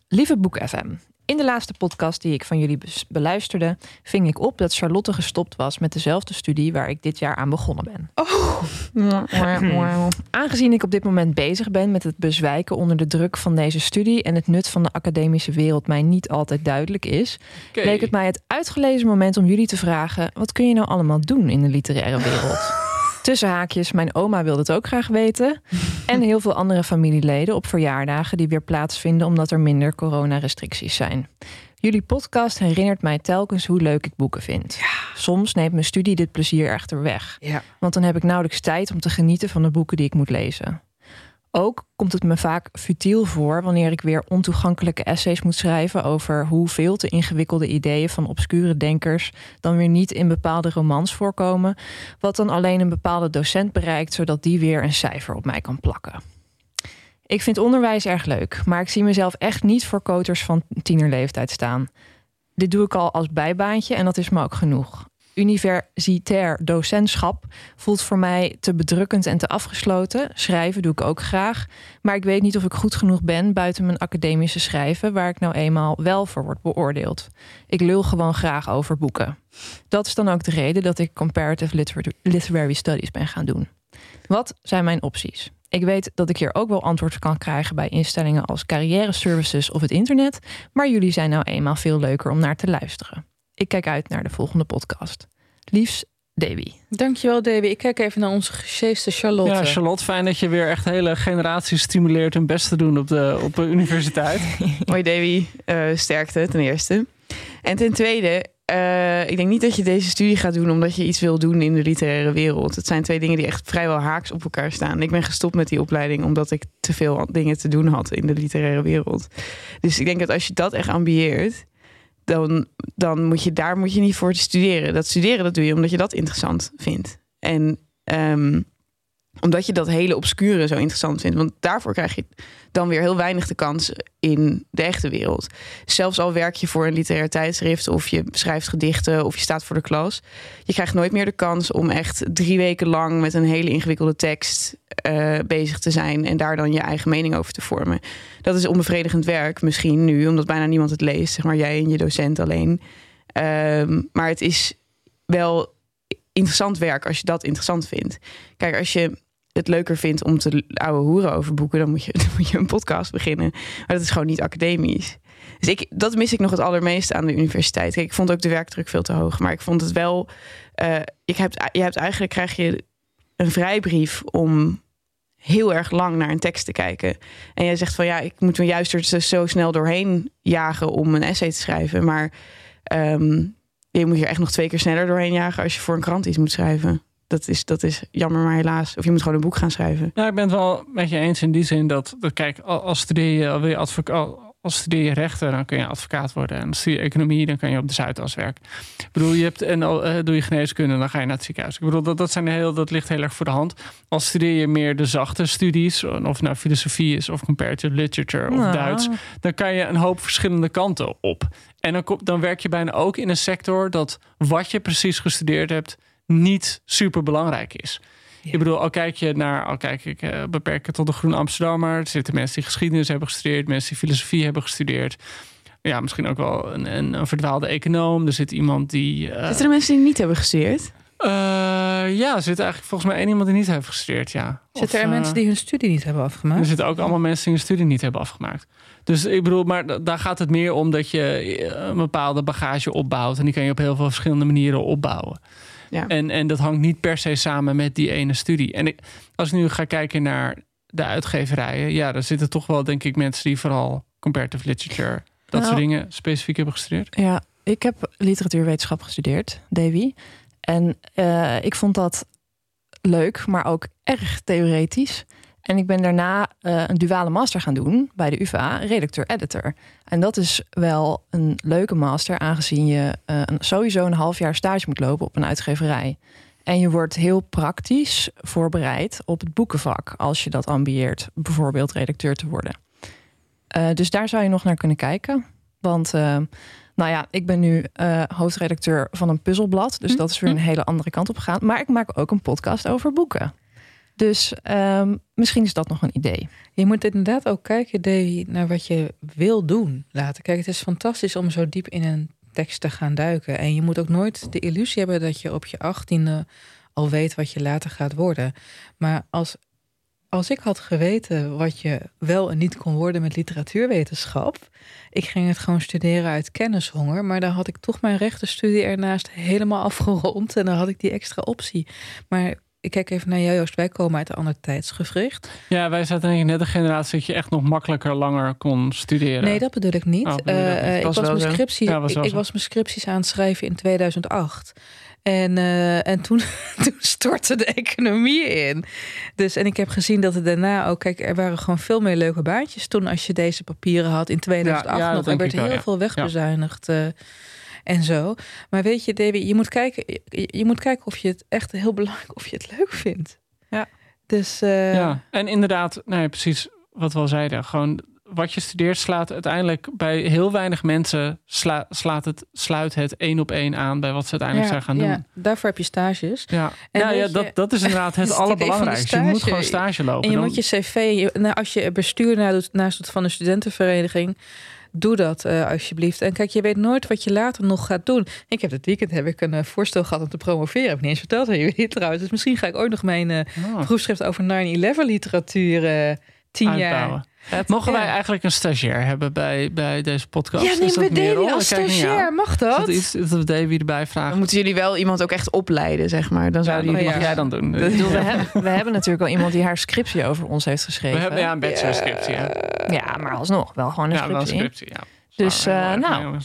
Lieve Boek FM. In de laatste podcast die ik van jullie beluisterde, ving ik op dat Charlotte gestopt was met dezelfde studie waar ik dit jaar aan begonnen ben. Oh. Aangezien ik op dit moment bezig ben met het bezwijken onder de druk van deze studie en het nut van de academische wereld mij niet altijd duidelijk is, okay. leek het mij het uitgelezen moment om jullie te vragen: wat kun je nou allemaal doen in de literaire wereld? Tussen haakjes, mijn oma wilde het ook graag weten. En heel veel andere familieleden op verjaardagen die weer plaatsvinden omdat er minder coronarestricties zijn. Jullie podcast herinnert mij telkens hoe leuk ik boeken vind. Soms neemt mijn studie dit plezier echter weg. Ja. Want dan heb ik nauwelijks tijd om te genieten van de boeken die ik moet lezen. Ook komt het me vaak futiel voor wanneer ik weer ontoegankelijke essays moet schrijven over hoe veel te ingewikkelde ideeën van obscure denkers dan weer niet in bepaalde romans voorkomen, wat dan alleen een bepaalde docent bereikt, zodat die weer een cijfer op mij kan plakken. Ik vind onderwijs erg leuk, maar ik zie mezelf echt niet voor koters van tienerleeftijd staan. Dit doe ik al als bijbaantje en dat is me ook genoeg universitair docentschap voelt voor mij te bedrukkend en te afgesloten. Schrijven doe ik ook graag. Maar ik weet niet of ik goed genoeg ben buiten mijn academische schrijven, waar ik nou eenmaal wel voor word beoordeeld. Ik lul gewoon graag over boeken. Dat is dan ook de reden dat ik comparative literary studies ben gaan doen. Wat zijn mijn opties? Ik weet dat ik hier ook wel antwoord kan krijgen bij instellingen als carrière services of het internet, maar jullie zijn nou eenmaal veel leuker om naar te luisteren. Ik kijk uit naar de volgende podcast. Liefs, Davy. Dankjewel, Davy. Ik kijk even naar onze gesjeeste Charlotte. Ja, Charlotte, fijn dat je weer echt hele generaties stimuleert hun best te doen op de, op de universiteit. Hoi Davy, uh, sterkte ten eerste. En ten tweede, uh, ik denk niet dat je deze studie gaat doen omdat je iets wil doen in de literaire wereld. Het zijn twee dingen die echt vrijwel haaks op elkaar staan. Ik ben gestopt met die opleiding omdat ik te veel dingen te doen had in de literaire wereld. Dus ik denk dat als je dat echt ambieert, dan, dan moet je daar moet je niet voor te studeren. Dat studeren dat doe je omdat je dat interessant vindt. En um, omdat je dat hele obscure zo interessant vindt. Want daarvoor krijg je dan weer heel weinig de kans in de echte wereld. Zelfs al werk je voor een literair tijdschrift of je schrijft gedichten of je staat voor de klas. Je krijgt nooit meer de kans om echt drie weken lang met een hele ingewikkelde tekst uh, bezig te zijn en daar dan je eigen mening over te vormen. Dat is onbevredigend werk, misschien nu, omdat bijna niemand het leest, zeg maar jij en je docent alleen. Uh, maar het is wel interessant werk als je dat interessant vindt. Kijk, als je het leuker vindt om te ouwe hoeren over boeken, dan moet, je, dan moet je een podcast beginnen. Maar dat is gewoon niet academisch. Dus ik, dat mis ik nog het allermeeste aan de universiteit. ik vond ook de werkdruk veel te hoog. Maar ik vond het wel. Heb, je hebt eigenlijk krijg je een vrijbrief om heel erg lang naar een tekst te kijken. En jij zegt van ja, ik moet me juist er zo snel doorheen jagen om een essay te schrijven. Maar um, je moet je echt nog twee keer sneller doorheen jagen als je voor een krant iets moet schrijven dat is, dat is jammer, maar helaas. Of je moet gewoon een boek gaan schrijven. Ja, ik ben het wel met je eens in die zin dat, dat kijk, als studeer je, wil je advocaat, als studeer je rechten, dan kun je advocaat worden. En als studeer je economie, dan kan je op de Zuidas werken. Ik bedoel, je hebt en uh, doe je geneeskunde, dan ga je naar het ziekenhuis. Ik bedoel, dat, dat, zijn heel, dat ligt heel erg voor de hand. Als studeer je meer de zachte studies, of nou filosofie is, of comparative literature, of Duits, dan kan je een hoop verschillende kanten op. En dan, dan werk je bijna ook in een sector dat wat je precies gestudeerd hebt, niet super belangrijk is. Ik bedoel, al kijk je naar, al kijk ik uh, beperken tot de Groene Amsterdammer. Er zitten mensen die geschiedenis hebben gestudeerd, mensen die filosofie hebben gestudeerd. Ja, misschien ook wel een, een, een verdwaalde econoom. Er zit iemand die. Uh, zitten er mensen die niet hebben gestudeerd? Uh, ja, er zit eigenlijk volgens mij één iemand die niet heeft gestudeerd, ja. Zitten er mensen die hun studie niet hebben afgemaakt? Er zitten ook allemaal mensen die hun studie niet hebben afgemaakt. Dus ik bedoel, maar daar gaat het meer om dat je een bepaalde bagage opbouwt. En die kan je op heel veel verschillende manieren opbouwen. Ja. En, en dat hangt niet per se samen met die ene studie. En ik, als ik nu ga kijken naar de uitgeverijen, ja, daar zitten toch wel, denk ik, mensen die vooral comparative literature, dat soort nou, dingen specifiek hebben gestudeerd. Ja, ik heb literatuurwetenschap gestudeerd, Davy. En uh, ik vond dat leuk, maar ook erg theoretisch. En ik ben daarna uh, een duale master gaan doen bij de UvA, redacteur-editor. En dat is wel een leuke master, aangezien je uh, een, sowieso een half jaar stage moet lopen op een uitgeverij. En je wordt heel praktisch voorbereid op het boekenvak als je dat ambieert, bijvoorbeeld redacteur te worden. Uh, dus daar zou je nog naar kunnen kijken. Want nou ja, ik ben nu hoofdredacteur van een puzzelblad. Dus hm, dat is weer hm. een hele andere kant op gegaan. Maar ik maak ook een podcast over boeken. Dus um, misschien is dat nog een idee. Je moet inderdaad ook kijken Davy, naar wat je wil doen later. Kijk, het is fantastisch om zo diep in een tekst te gaan duiken. En je moet ook nooit de illusie hebben dat je op je achttiende al weet wat je later gaat worden. Maar als, als ik had geweten wat je wel en niet kon worden met literatuurwetenschap. Ik ging het gewoon studeren uit kennishonger. Maar dan had ik toch mijn rechtenstudie ernaast helemaal afgerond. En dan had ik die extra optie. Maar ik kijk even naar jou, Joost. Wij komen uit een ander tijdsgevricht. Ja, wij zaten denk ik net een generatie dat je echt nog makkelijker langer kon studeren. Nee, dat bedoel ik niet. Oh, uh, ik, was mijn scriptie, ja, was ik, ik, was mijn scripties aan het schrijven in 2008. En, uh, en toen, toen stortte de economie in. Dus, en ik heb gezien dat het daarna ook... Kijk, er waren gewoon veel meer leuke baantjes toen... als je deze papieren had in 2008 ja, nog. Er werd heel veel wegbezuinigd. Uh, en zo. Maar weet je, Davy, je moet kijken, je, moet kijken of je het echt heel belangrijk of je het leuk vindt. Ja. Dus uh... ja, en inderdaad, nee, precies wat we al zeiden. Gewoon wat je studeert slaat uiteindelijk bij heel weinig mensen slaat het, sluit het één op één aan bij wat ze uiteindelijk zijn gaan doen. Ja, daarvoor heb je stages. Ja, en ja, ja dat, dat is inderdaad het, het allerbelangrijkste. Je moet gewoon stage lopen. En je moet je cv, nou, als je bestuur naast doet van een studentenvereniging, doe dat uh, alsjeblieft. En kijk, je weet nooit wat je later nog gaat doen. Ik heb dit weekend heb ik een uh, voorstel gehad om te promoveren. Heb ik niet eens verteld aan jullie trouwens. Dus misschien ga ik ook nog mijn uh, oh. proefschrift over 9-11 literatuur tien Uitbouwen. jaar Mogen wij eigenlijk een stagiair hebben bij, bij deze podcast? Ja, neem we Davy als stagiair. Mag dat? dat iets dat we Davy erbij vragen? Dan moeten jullie wel iemand ook echt opleiden, zeg maar. Dan zouden ja, jullie... mag jij dan doen. we, hebben, we hebben natuurlijk wel iemand die haar scriptie over ons heeft geschreven. We hebben ja, een bachelorscriptie. Ja. ja, maar alsnog wel gewoon een ja, scriptie. Wel een scriptie ja. Dus uh, nou,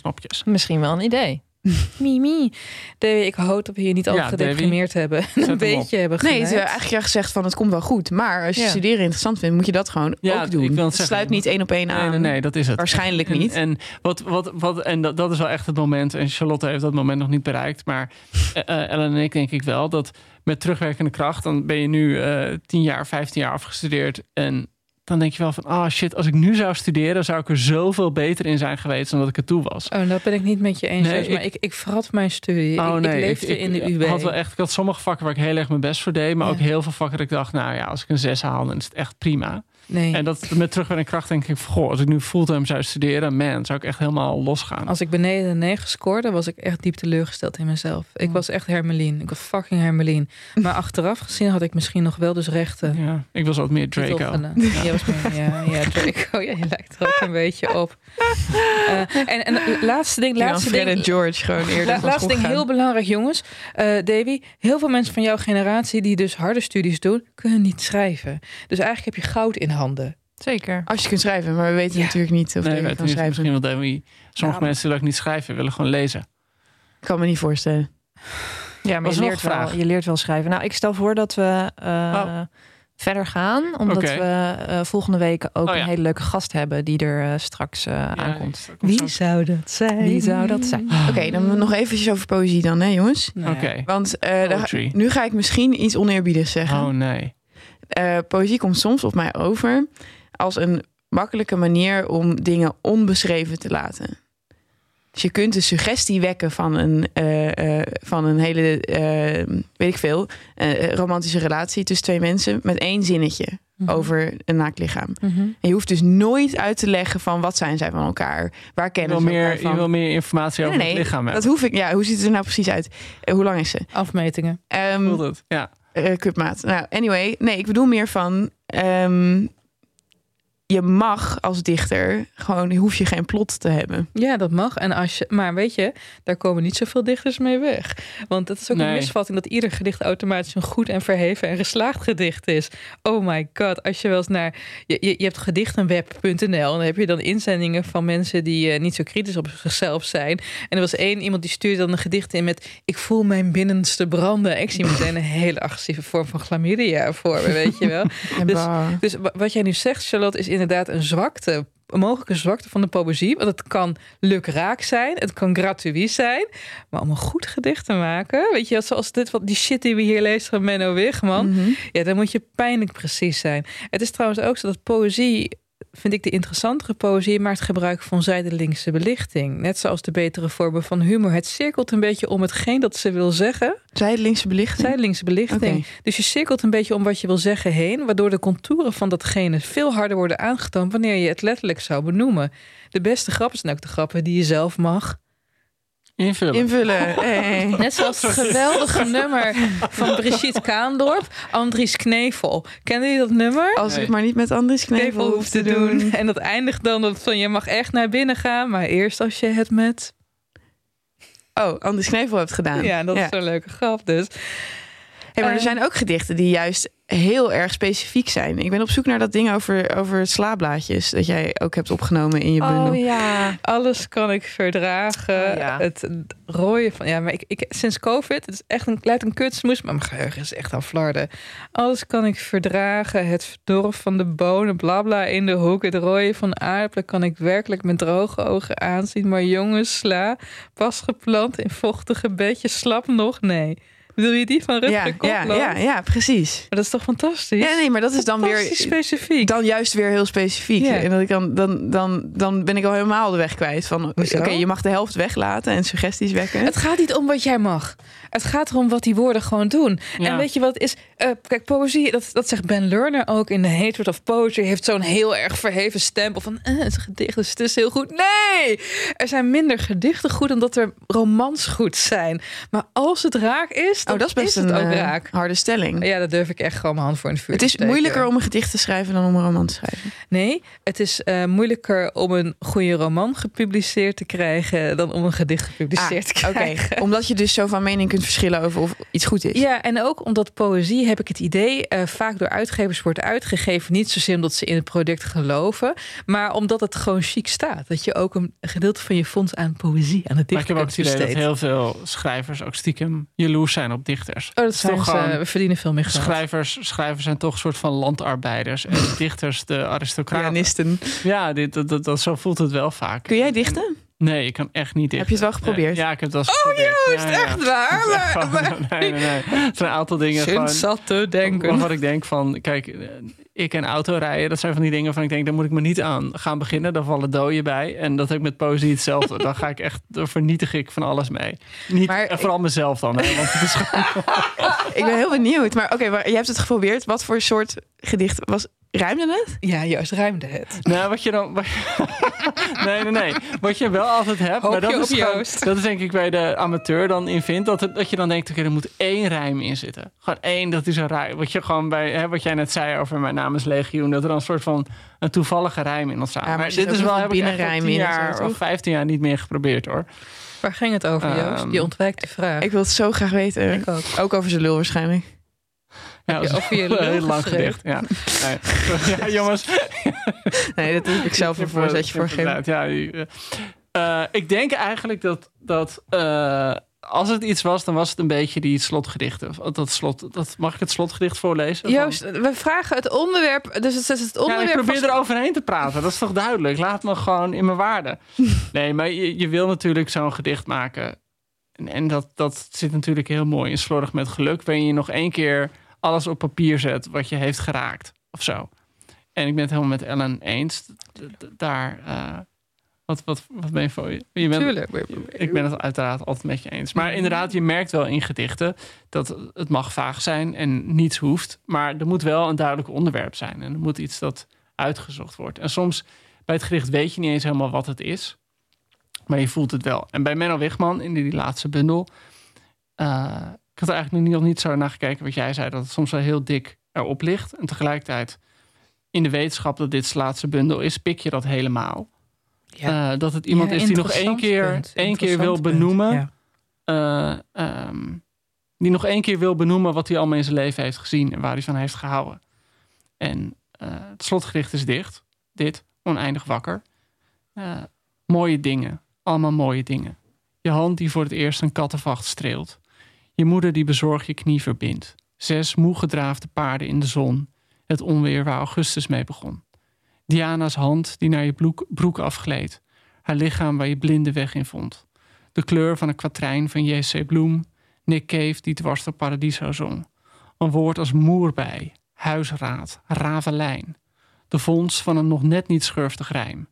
misschien wel een idee. Mimi. Davy, ik hoop dat we hier niet al ja, gedeprimeerd hebben. een beetje hebben Nee, het is eigenlijk gezegd van het komt wel goed. Maar als je studeren interessant vindt, moet je dat gewoon ook doen. Ik het sluit niet één op één aan. Nee, nee, nee, dat is het. Waarschijnlijk niet. En, wat, wat, wat, en dat, dat is wel echt het moment. En Charlotte heeft dat moment nog niet bereikt. Maar uh, Ellen en ik denk ik wel dat met terugwerkende kracht, dan ben je nu uh, 10 jaar, 15 jaar afgestudeerd. En dan denk je wel van, ah oh shit, als ik nu zou studeren, zou ik er zoveel beter in zijn geweest dan dat ik er toe was. Oh, dat ben ik niet met je eens. Nee, maar ik, ik verrat mijn studie. Oh, ik, nee, ik leefde in de UB. Had wel echt, ik had sommige vakken waar ik heel erg mijn best voor deed, maar ook heel veel vakken dat ik dacht, nou ja, als ik een zes haal, dan is het echt prima. Nee. En dat met terugwerkende kracht denk ik, goh, als ik nu fulltime zou studeren, man, zou ik echt helemaal losgaan. Als ik beneden de negen scoorde, was ik echt diep teleurgesteld in mezelf. Ik was echt Hermelien. Ik was fucking Hermelien. Maar achteraf gezien had ik misschien nog wel dus rechten. Ja, ik was wat meer Draco. Ja, was meer, ja, ja, Draco. Ja, je lijkt er ook een beetje op. Uh, en, en laatste ding, laatste ding. en George gewoon eerder. La, laatste ding, heel belangrijk, jongens. Uh, Davy, heel veel mensen van jouw generatie die dus harde studies doen, kunnen niet schrijven. Dus eigenlijk heb je goud in handen. Zeker. Als je kunt schrijven, maar we weten ja. natuurlijk niet of nee, je kan niet, schrijven. Misschien wel. Sommige ja, mensen willen ook niet schrijven, willen gewoon lezen. Ik kan me niet voorstellen. Ja, maar je leert, wel, je leert wel schrijven. Nou, ik stel voor dat we uh, oh. verder gaan. Omdat okay. we uh, volgende week ook oh, ja. een hele leuke gast hebben die er uh, straks ja, aankomt. Wie zou dat zijn? Wie zou dat zijn? Oké, okay, dan nog eventjes over poëzie dan, hè jongens? Nee. Oké. Want nu ga ik misschien iets oneerbiedigs zeggen. Oh nee. Poëzie komt soms op mij over als een makkelijke manier om dingen onbeschreven te laten. Dus je kunt de suggestie wekken van een, uh, uh, van een hele, weet ik veel, romantische relatie tussen twee mensen met één zinnetje mm -hmm. over een naakt Mm -hmm. En je hoeft dus nooit uit te leggen van wat zijn zij van elkaar, waar kennen ze meer, elkaar van. Je wil meer informatie over nee, het lichaam Dat hoef ik. Ja, hoe ziet het er nou precies uit? hoe lang is ze? Afmetingen. Um, het? Ja. Cupmaat. Nou, anyway, nee, ik bedoel meer van. Um, je mag als dichter gewoon hoef je geen plot te hebben. Ja, dat mag. En als je, maar weet je, daar komen niet zoveel dichters mee weg. Want dat is ook nee. een misvatting dat ieder gedicht automatisch een goed en verheven en geslaagd gedicht is. Oh my god, als je wel eens naar je, je, je hebt gedichtenweb.nl en dan heb je dan inzendingen van mensen die uh, niet zo kritisch op zichzelf zijn. En er was één iemand die stuurde dan een gedicht in met ik voel mijn binnenste branden. Ik zie meteen een hele agressieve vorm van chlamydia voor me, weet je wel. dus, dus wat jij nu zegt, Charlotte, is inderdaad een zwakte een mogelijke zwakte van de poëzie. Want het kan lukraak zijn, het kan gratuit zijn. Maar om een goed gedicht te maken, weet je, zoals dit, wat die shit die we hier lezen van Menno Wigman, mm -hmm. ja, dan moet je pijnlijk precies zijn. Het is trouwens ook zo dat poëzie vind ik de interessantere poëzie maakt gebruik van zijdelingse belichting. Net zoals de betere vormen van humor. Het cirkelt een beetje om hetgeen dat ze wil zeggen. Zijdelingse belichting? Zijdelingse belichting. Okay. Dus je cirkelt een beetje om wat je wil zeggen heen, waardoor de contouren van datgene veel harder worden aangetoond wanneer je het letterlijk zou benoemen. De beste grappen zijn ook de grappen die je zelf mag Invullen. Invullen. Hey. Net zoals het geweldige nummer van Brigitte Kaandorp, Andries Knevel. Kennen jullie dat nummer? Als nee. ik maar niet met Andries Knevel, Knevel hoef te doen. doen. En dat eindigt dan dat van je mag echt naar binnen gaan, maar eerst als je het met. Oh, Andries Knevel hebt gedaan. Ja, dat ja. is zo'n leuke grap dus. Hey, maar er zijn ook gedichten die juist heel erg specifiek zijn. Ik ben op zoek naar dat ding over, over slaablaadjes. Dat jij ook hebt opgenomen in je bundel. Oh ja, alles kan ik verdragen. Oh, ja. Het rooien van... Ja, maar ik, ik, sinds COVID, het is echt een, lijkt een kutsmoes. Maar mijn geheugen is echt aan flarden. Alles kan ik verdragen. Het verdorf van de bonen, blabla in de hoek. Het rooien van aardappelen kan ik werkelijk met droge ogen aanzien. Maar jongens, sla, pas geplant in vochtige bedjes, slap nog? Nee. Bedoel je die van Rutger Ja, ja, ja, ja, precies. Maar dat is toch fantastisch? Ja, nee, maar dat is dan weer specifiek. dan juist weer heel specifiek. Ja. En dat ik dan, dan, dan, dan ben ik al helemaal de weg kwijt. Van oké, je mag de helft weglaten en suggesties wekken. Het gaat niet om wat jij mag. Het gaat erom wat die woorden gewoon doen. Ja. En weet je wat is? Eh, kijk, poëzie, dat, dat zegt Ben Lerner ook in The Hatred of Poetry, heeft zo'n heel erg verheven stempel van eh, het is een gedicht, dus het is heel goed. Nee! Er zijn minder gedichten goed omdat er romans goed zijn. Maar als het raak is, dan oh, dat is best een ook eh, raak. harde stelling. Ja, dat durf ik echt gewoon mijn hand voor in het vuur Het is steken. moeilijker om een gedicht te schrijven dan om een roman te schrijven. Nee, het is eh, moeilijker om een goede roman gepubliceerd te krijgen dan om een gedicht gepubliceerd te Ah, Oké, krijgen. omdat je dus zo van mening kunt verschillen over of iets goed is. Ja, en ook omdat poëzie, heb ik het idee, eh, vaak door uitgevers wordt uitgegeven. Niet zozeer omdat ze in het product geloven, maar omdat het gewoon chic staat. Dat je ook een gedeelte van je fonds aan poëzie, aan het Maar ik heb ook het idee dat heel veel schrijvers ook stiekem jaloers zijn op dichters. Oh, dat is zijn toch ze, gewoon- we verdienen veel meer geld. Schrijvers, schrijvers zijn toch een soort van landarbeiders. En dichters de aristocraten. Pianisten. Ja, dit, dat, dat, dat- zo voelt het wel vaak. Kun jij dichten? Nee, ik kan echt niet. Heb je het wel geprobeerd? Ja, ik heb het wel geprobeerd. Juist, Ja, ja. echt waar. Het is echt Maar, nee, nee, nee. Het zijn een aantal dingen. Sinds zat te denken. Waarvan ik denk van, kijk, eh, ik en autorijden, dat zijn van die dingen van ik denk, daar moet ik me niet aan gaan beginnen. Daar vallen doden bij. En dat heb ik met poëzie hetzelfde. dan ga ik echt, dan vernietig ik van alles mee. Niet, Maar en vooral mezelf dan, hè, want het is gewoon- Ik ben heel benieuwd. Maar oké, maar je hebt het geprobeerd. Wat voor soort gedicht was? Ruimde het? Ja, juist, ruimde het. Nou, wat je dan. wat- nee, nee, nee. Wat je wel altijd hebt. Maar dat is, gewoon- Joost. dat is denk ik bij de amateur dan in vindt. Dat, het- dat je dan denkt: oké, er moet één rijm in zitten. Gewoon één, dat is een rijm. Wat je gewoon bij. Hè, wat jij net zei over mijn naam is Legioen. Dat er dan een soort van een toevallige rijm in ontstaat. Ja, maar maar zit dit is wel. Heb een ik echt al binnenrijm 10 in en jaar zo, of toch? 15 jaar niet meer geprobeerd hoor. Waar ging het over, Joost? Ehm, Je ontwijkt de vraag. Ik wil het zo graag weten. Ik ook. Ook over zijn lul waarschijnlijk. Ja, je over je een heel lang gedicht. Ja. Nee. ja, jongens. Nee, dat heb ik zelf een voorzetje voor gegeven. Inderdaad, Ja, eh, eh, ik denk eigenlijk dat, dat eh, als het iets was, dan was het een beetje die slotgedichten. Of Dat slot, dat, mag ik het slotgedicht voorlezen? Joost, we vragen het onderwerp. Dus het is het ja, onderwerp. ik probeer er overheen te praten. Dat is toch duidelijk? Laat me gewoon in mijn waarde. Nee, maar je, je wil natuurlijk zo'n gedicht maken. En, en dat, dat zit natuurlijk heel mooi in Slordig met Geluk. Waarin je nog één keer alles op papier zet wat je heeft geraakt. Of zo. En ik ben het helemaal met Ellen eens. Daar... eh, wat, wat, wat ben je voor je? je bent, Tuurlijk. ik ben het uiteraard altijd met je eens. Maar inderdaad, je merkt wel in gedichten dat het mag vaag zijn en niets hoeft. Maar er moet wel een duidelijk onderwerp zijn. En er moet iets dat uitgezocht wordt. En soms bij het gedicht weet je niet eens helemaal wat het is. Maar je voelt het wel. En bij Menno Wigman in die, die laatste bundel. eh, ik had er eigenlijk nog niet, zo naar gekeken wat jij zei. Dat het soms wel heel dik erop ligt. En tegelijkertijd in de wetenschap dat dit laatste bundel is, pik je dat helemaal. Ja. Eh, dat het iemand Ja, is die nog één keer, één keer wil punt. benoemen. Ja. eh, ehm, die nog één keer wil benoemen wat hij allemaal in zijn leven heeft gezien en waar hij van heeft gehouden. En eh, het slotgedicht is dicht. Dit, oneindig wakker. Mooie dingen, allemaal mooie dingen. Je hand die voor het eerst een kattenvacht streelt. Je moeder die bezorgd je knie verbindt. Zes moe gedraafde paarden in de zon. Het onweer waar augustus mee begon. Diana's hand die naar je broek afgleed. Haar lichaam waar je blinde weg in vond. De kleur van een kwatrijn van J.C. Bloem. Nick Cave die dwars door Paradiso zong. Een woord als moerbij, huisraad, ravelijn. De vondst van een nog net niet schurftig rijm.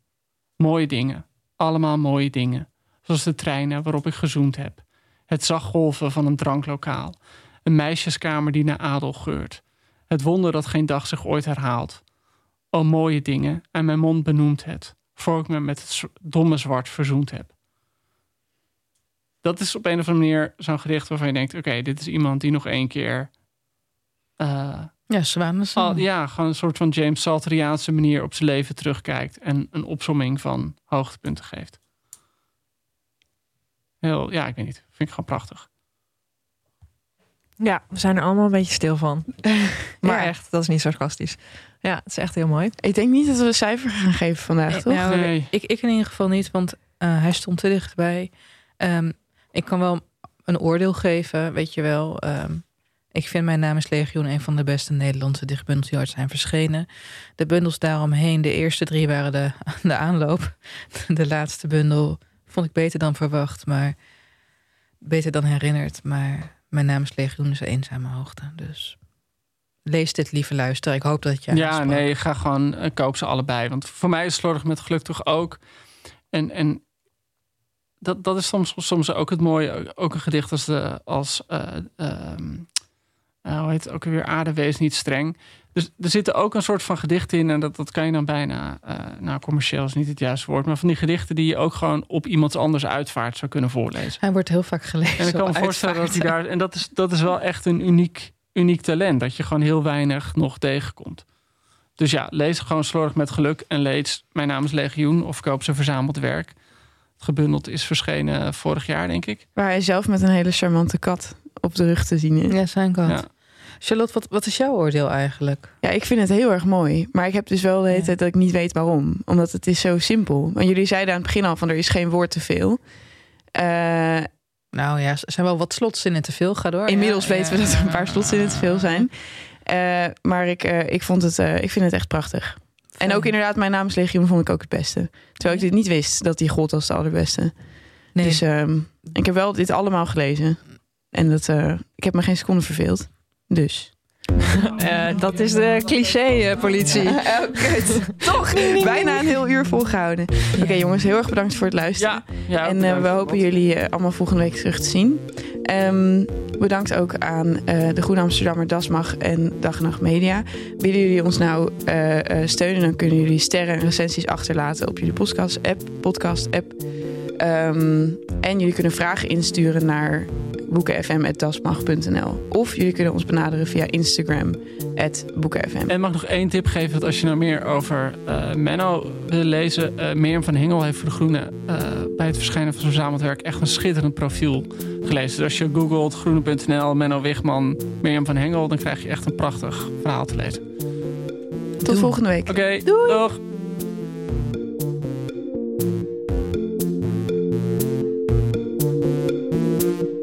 Mooie dingen, allemaal mooie dingen. Zoals de treinen waarop ik gezoend heb. Het zachtgolven van een dranklokaal. Een meisjeskamer die naar adel geurt. Het wonder dat geen dag zich ooit herhaalt. O mooie dingen, en mijn mond benoemt het. Voor ik me met het domme zwart verzoend heb. Dat is op een of andere manier zo'n gedicht waarvan je denkt: oké, dit is iemand die nog één keer. eh, Ja, al, ja, gewoon een soort van James Salteriaanse manier op zijn leven terugkijkt en een opsomming van hoogtepunten geeft. Heel, ja, ik weet niet. Vind ik gewoon prachtig. Ja, we zijn er allemaal een beetje stil van. Maar Ja. echt, dat is niet sarcastisch. Ja, het is echt heel mooi. Ik denk niet dat we een cijfer gaan geven vandaag, toch? Nou, Nee. ik, ik in ieder geval niet, want eh, hij stond te dichtbij. Ehm, ik kan wel een oordeel geven, weet je wel. Ehm, ik vind Mijn Naam is Legioen een van de beste Nederlandse dichtbundels die ooit zijn verschenen. De bundels daaromheen, de eerste drie waren de, de aanloop. De laatste bundel vond ik beter dan verwacht, maar beter dan herinnerd. Maar Mijn naam is Legioen is eenzame hoogte. Dus lees dit, lieve luister. Ik hoop dat je. Ja, nee, ga gewoon uh, koop ze allebei. Want voor mij is slordig met geluk toch ook. En, en dat, dat is soms, soms ook het mooie. Ook een gedicht als, de, als uh, uh, hoe heet het ook weer? Aarde wees niet streng. Dus er zitten ook een soort van gedichten in. En dat, dat kan je dan bijna, uh, nou commercieel is niet het juiste woord. Maar van die gedichten die je ook gewoon op iemand anders uitvaart zou kunnen voorlezen. Hij wordt heel vaak gelezen. En ik kan me voorstellen dat hij daar. En dat is, dat is wel echt een uniek, uniek talent. Dat je gewoon heel weinig nog tegenkomt. Dus ja, lees gewoon slordig met geluk. En lees Mijn naam is Legioen. Of koop ze verzameld werk. Het gebundeld is verschenen vorig jaar, denk ik. Waar hij zelf met een hele charmante kat op de rug te zien is. Ja, zijn kat. Ja. Charlotte, wat, wat is jouw oordeel eigenlijk? Ja, ik vind het heel erg mooi. Maar ik heb dus wel de hele tijd dat ik niet weet waarom. Omdat het is zo simpel. Want jullie zeiden aan het begin al van er is geen woord te veel. Uh, nou ja, er zijn wel wat slotzinnen te veel. Ga door. Inmiddels weten we dat er een paar slotzinnen te veel zijn. Uh, maar ik, uh, ik, vond het, ik vind het echt prachtig. En ook inderdaad, mijn naam is Legioen vond ik ook het beste. Terwijl ik dit niet wist dat die God als de allerbeste. Nee. Dus uh, ik heb wel dit allemaal gelezen. En dat, ik heb me geen seconde verveeld. Dus. Uh, dat is de cliché-politie. Uh, oh, Toch bijna een heel uur volgehouden. Oké, okay, jongens, heel erg bedankt voor het luisteren. Ja, ja, en uh, we hopen jullie allemaal volgende week terug te zien. Um, bedankt ook aan de Groene Amsterdammer Dasmag en Dag en Nacht Media. Willen jullie ons nou steunen, dan kunnen jullie sterren en recensies achterlaten op jullie podcast-app. Podcast -app. Um, en jullie kunnen vragen insturen naar boekenfm.dasmag.nl. Of jullie kunnen ons benaderen via Instagram, boekenfm. En mag nog één tip geven dat als je nou meer over uh, Menno wil lezen... Uh, Mirjam van Hengel heeft voor De Groene uh, bij het verschijnen van zijn verzameld werk... echt een schitterend profiel gelezen. Dus als je googelt groene.nl, Menno Wigman, Mirjam van Hengel... dan krijg je echt een prachtig verhaal te lezen. Tot volgende week. Oké, okay, doeg!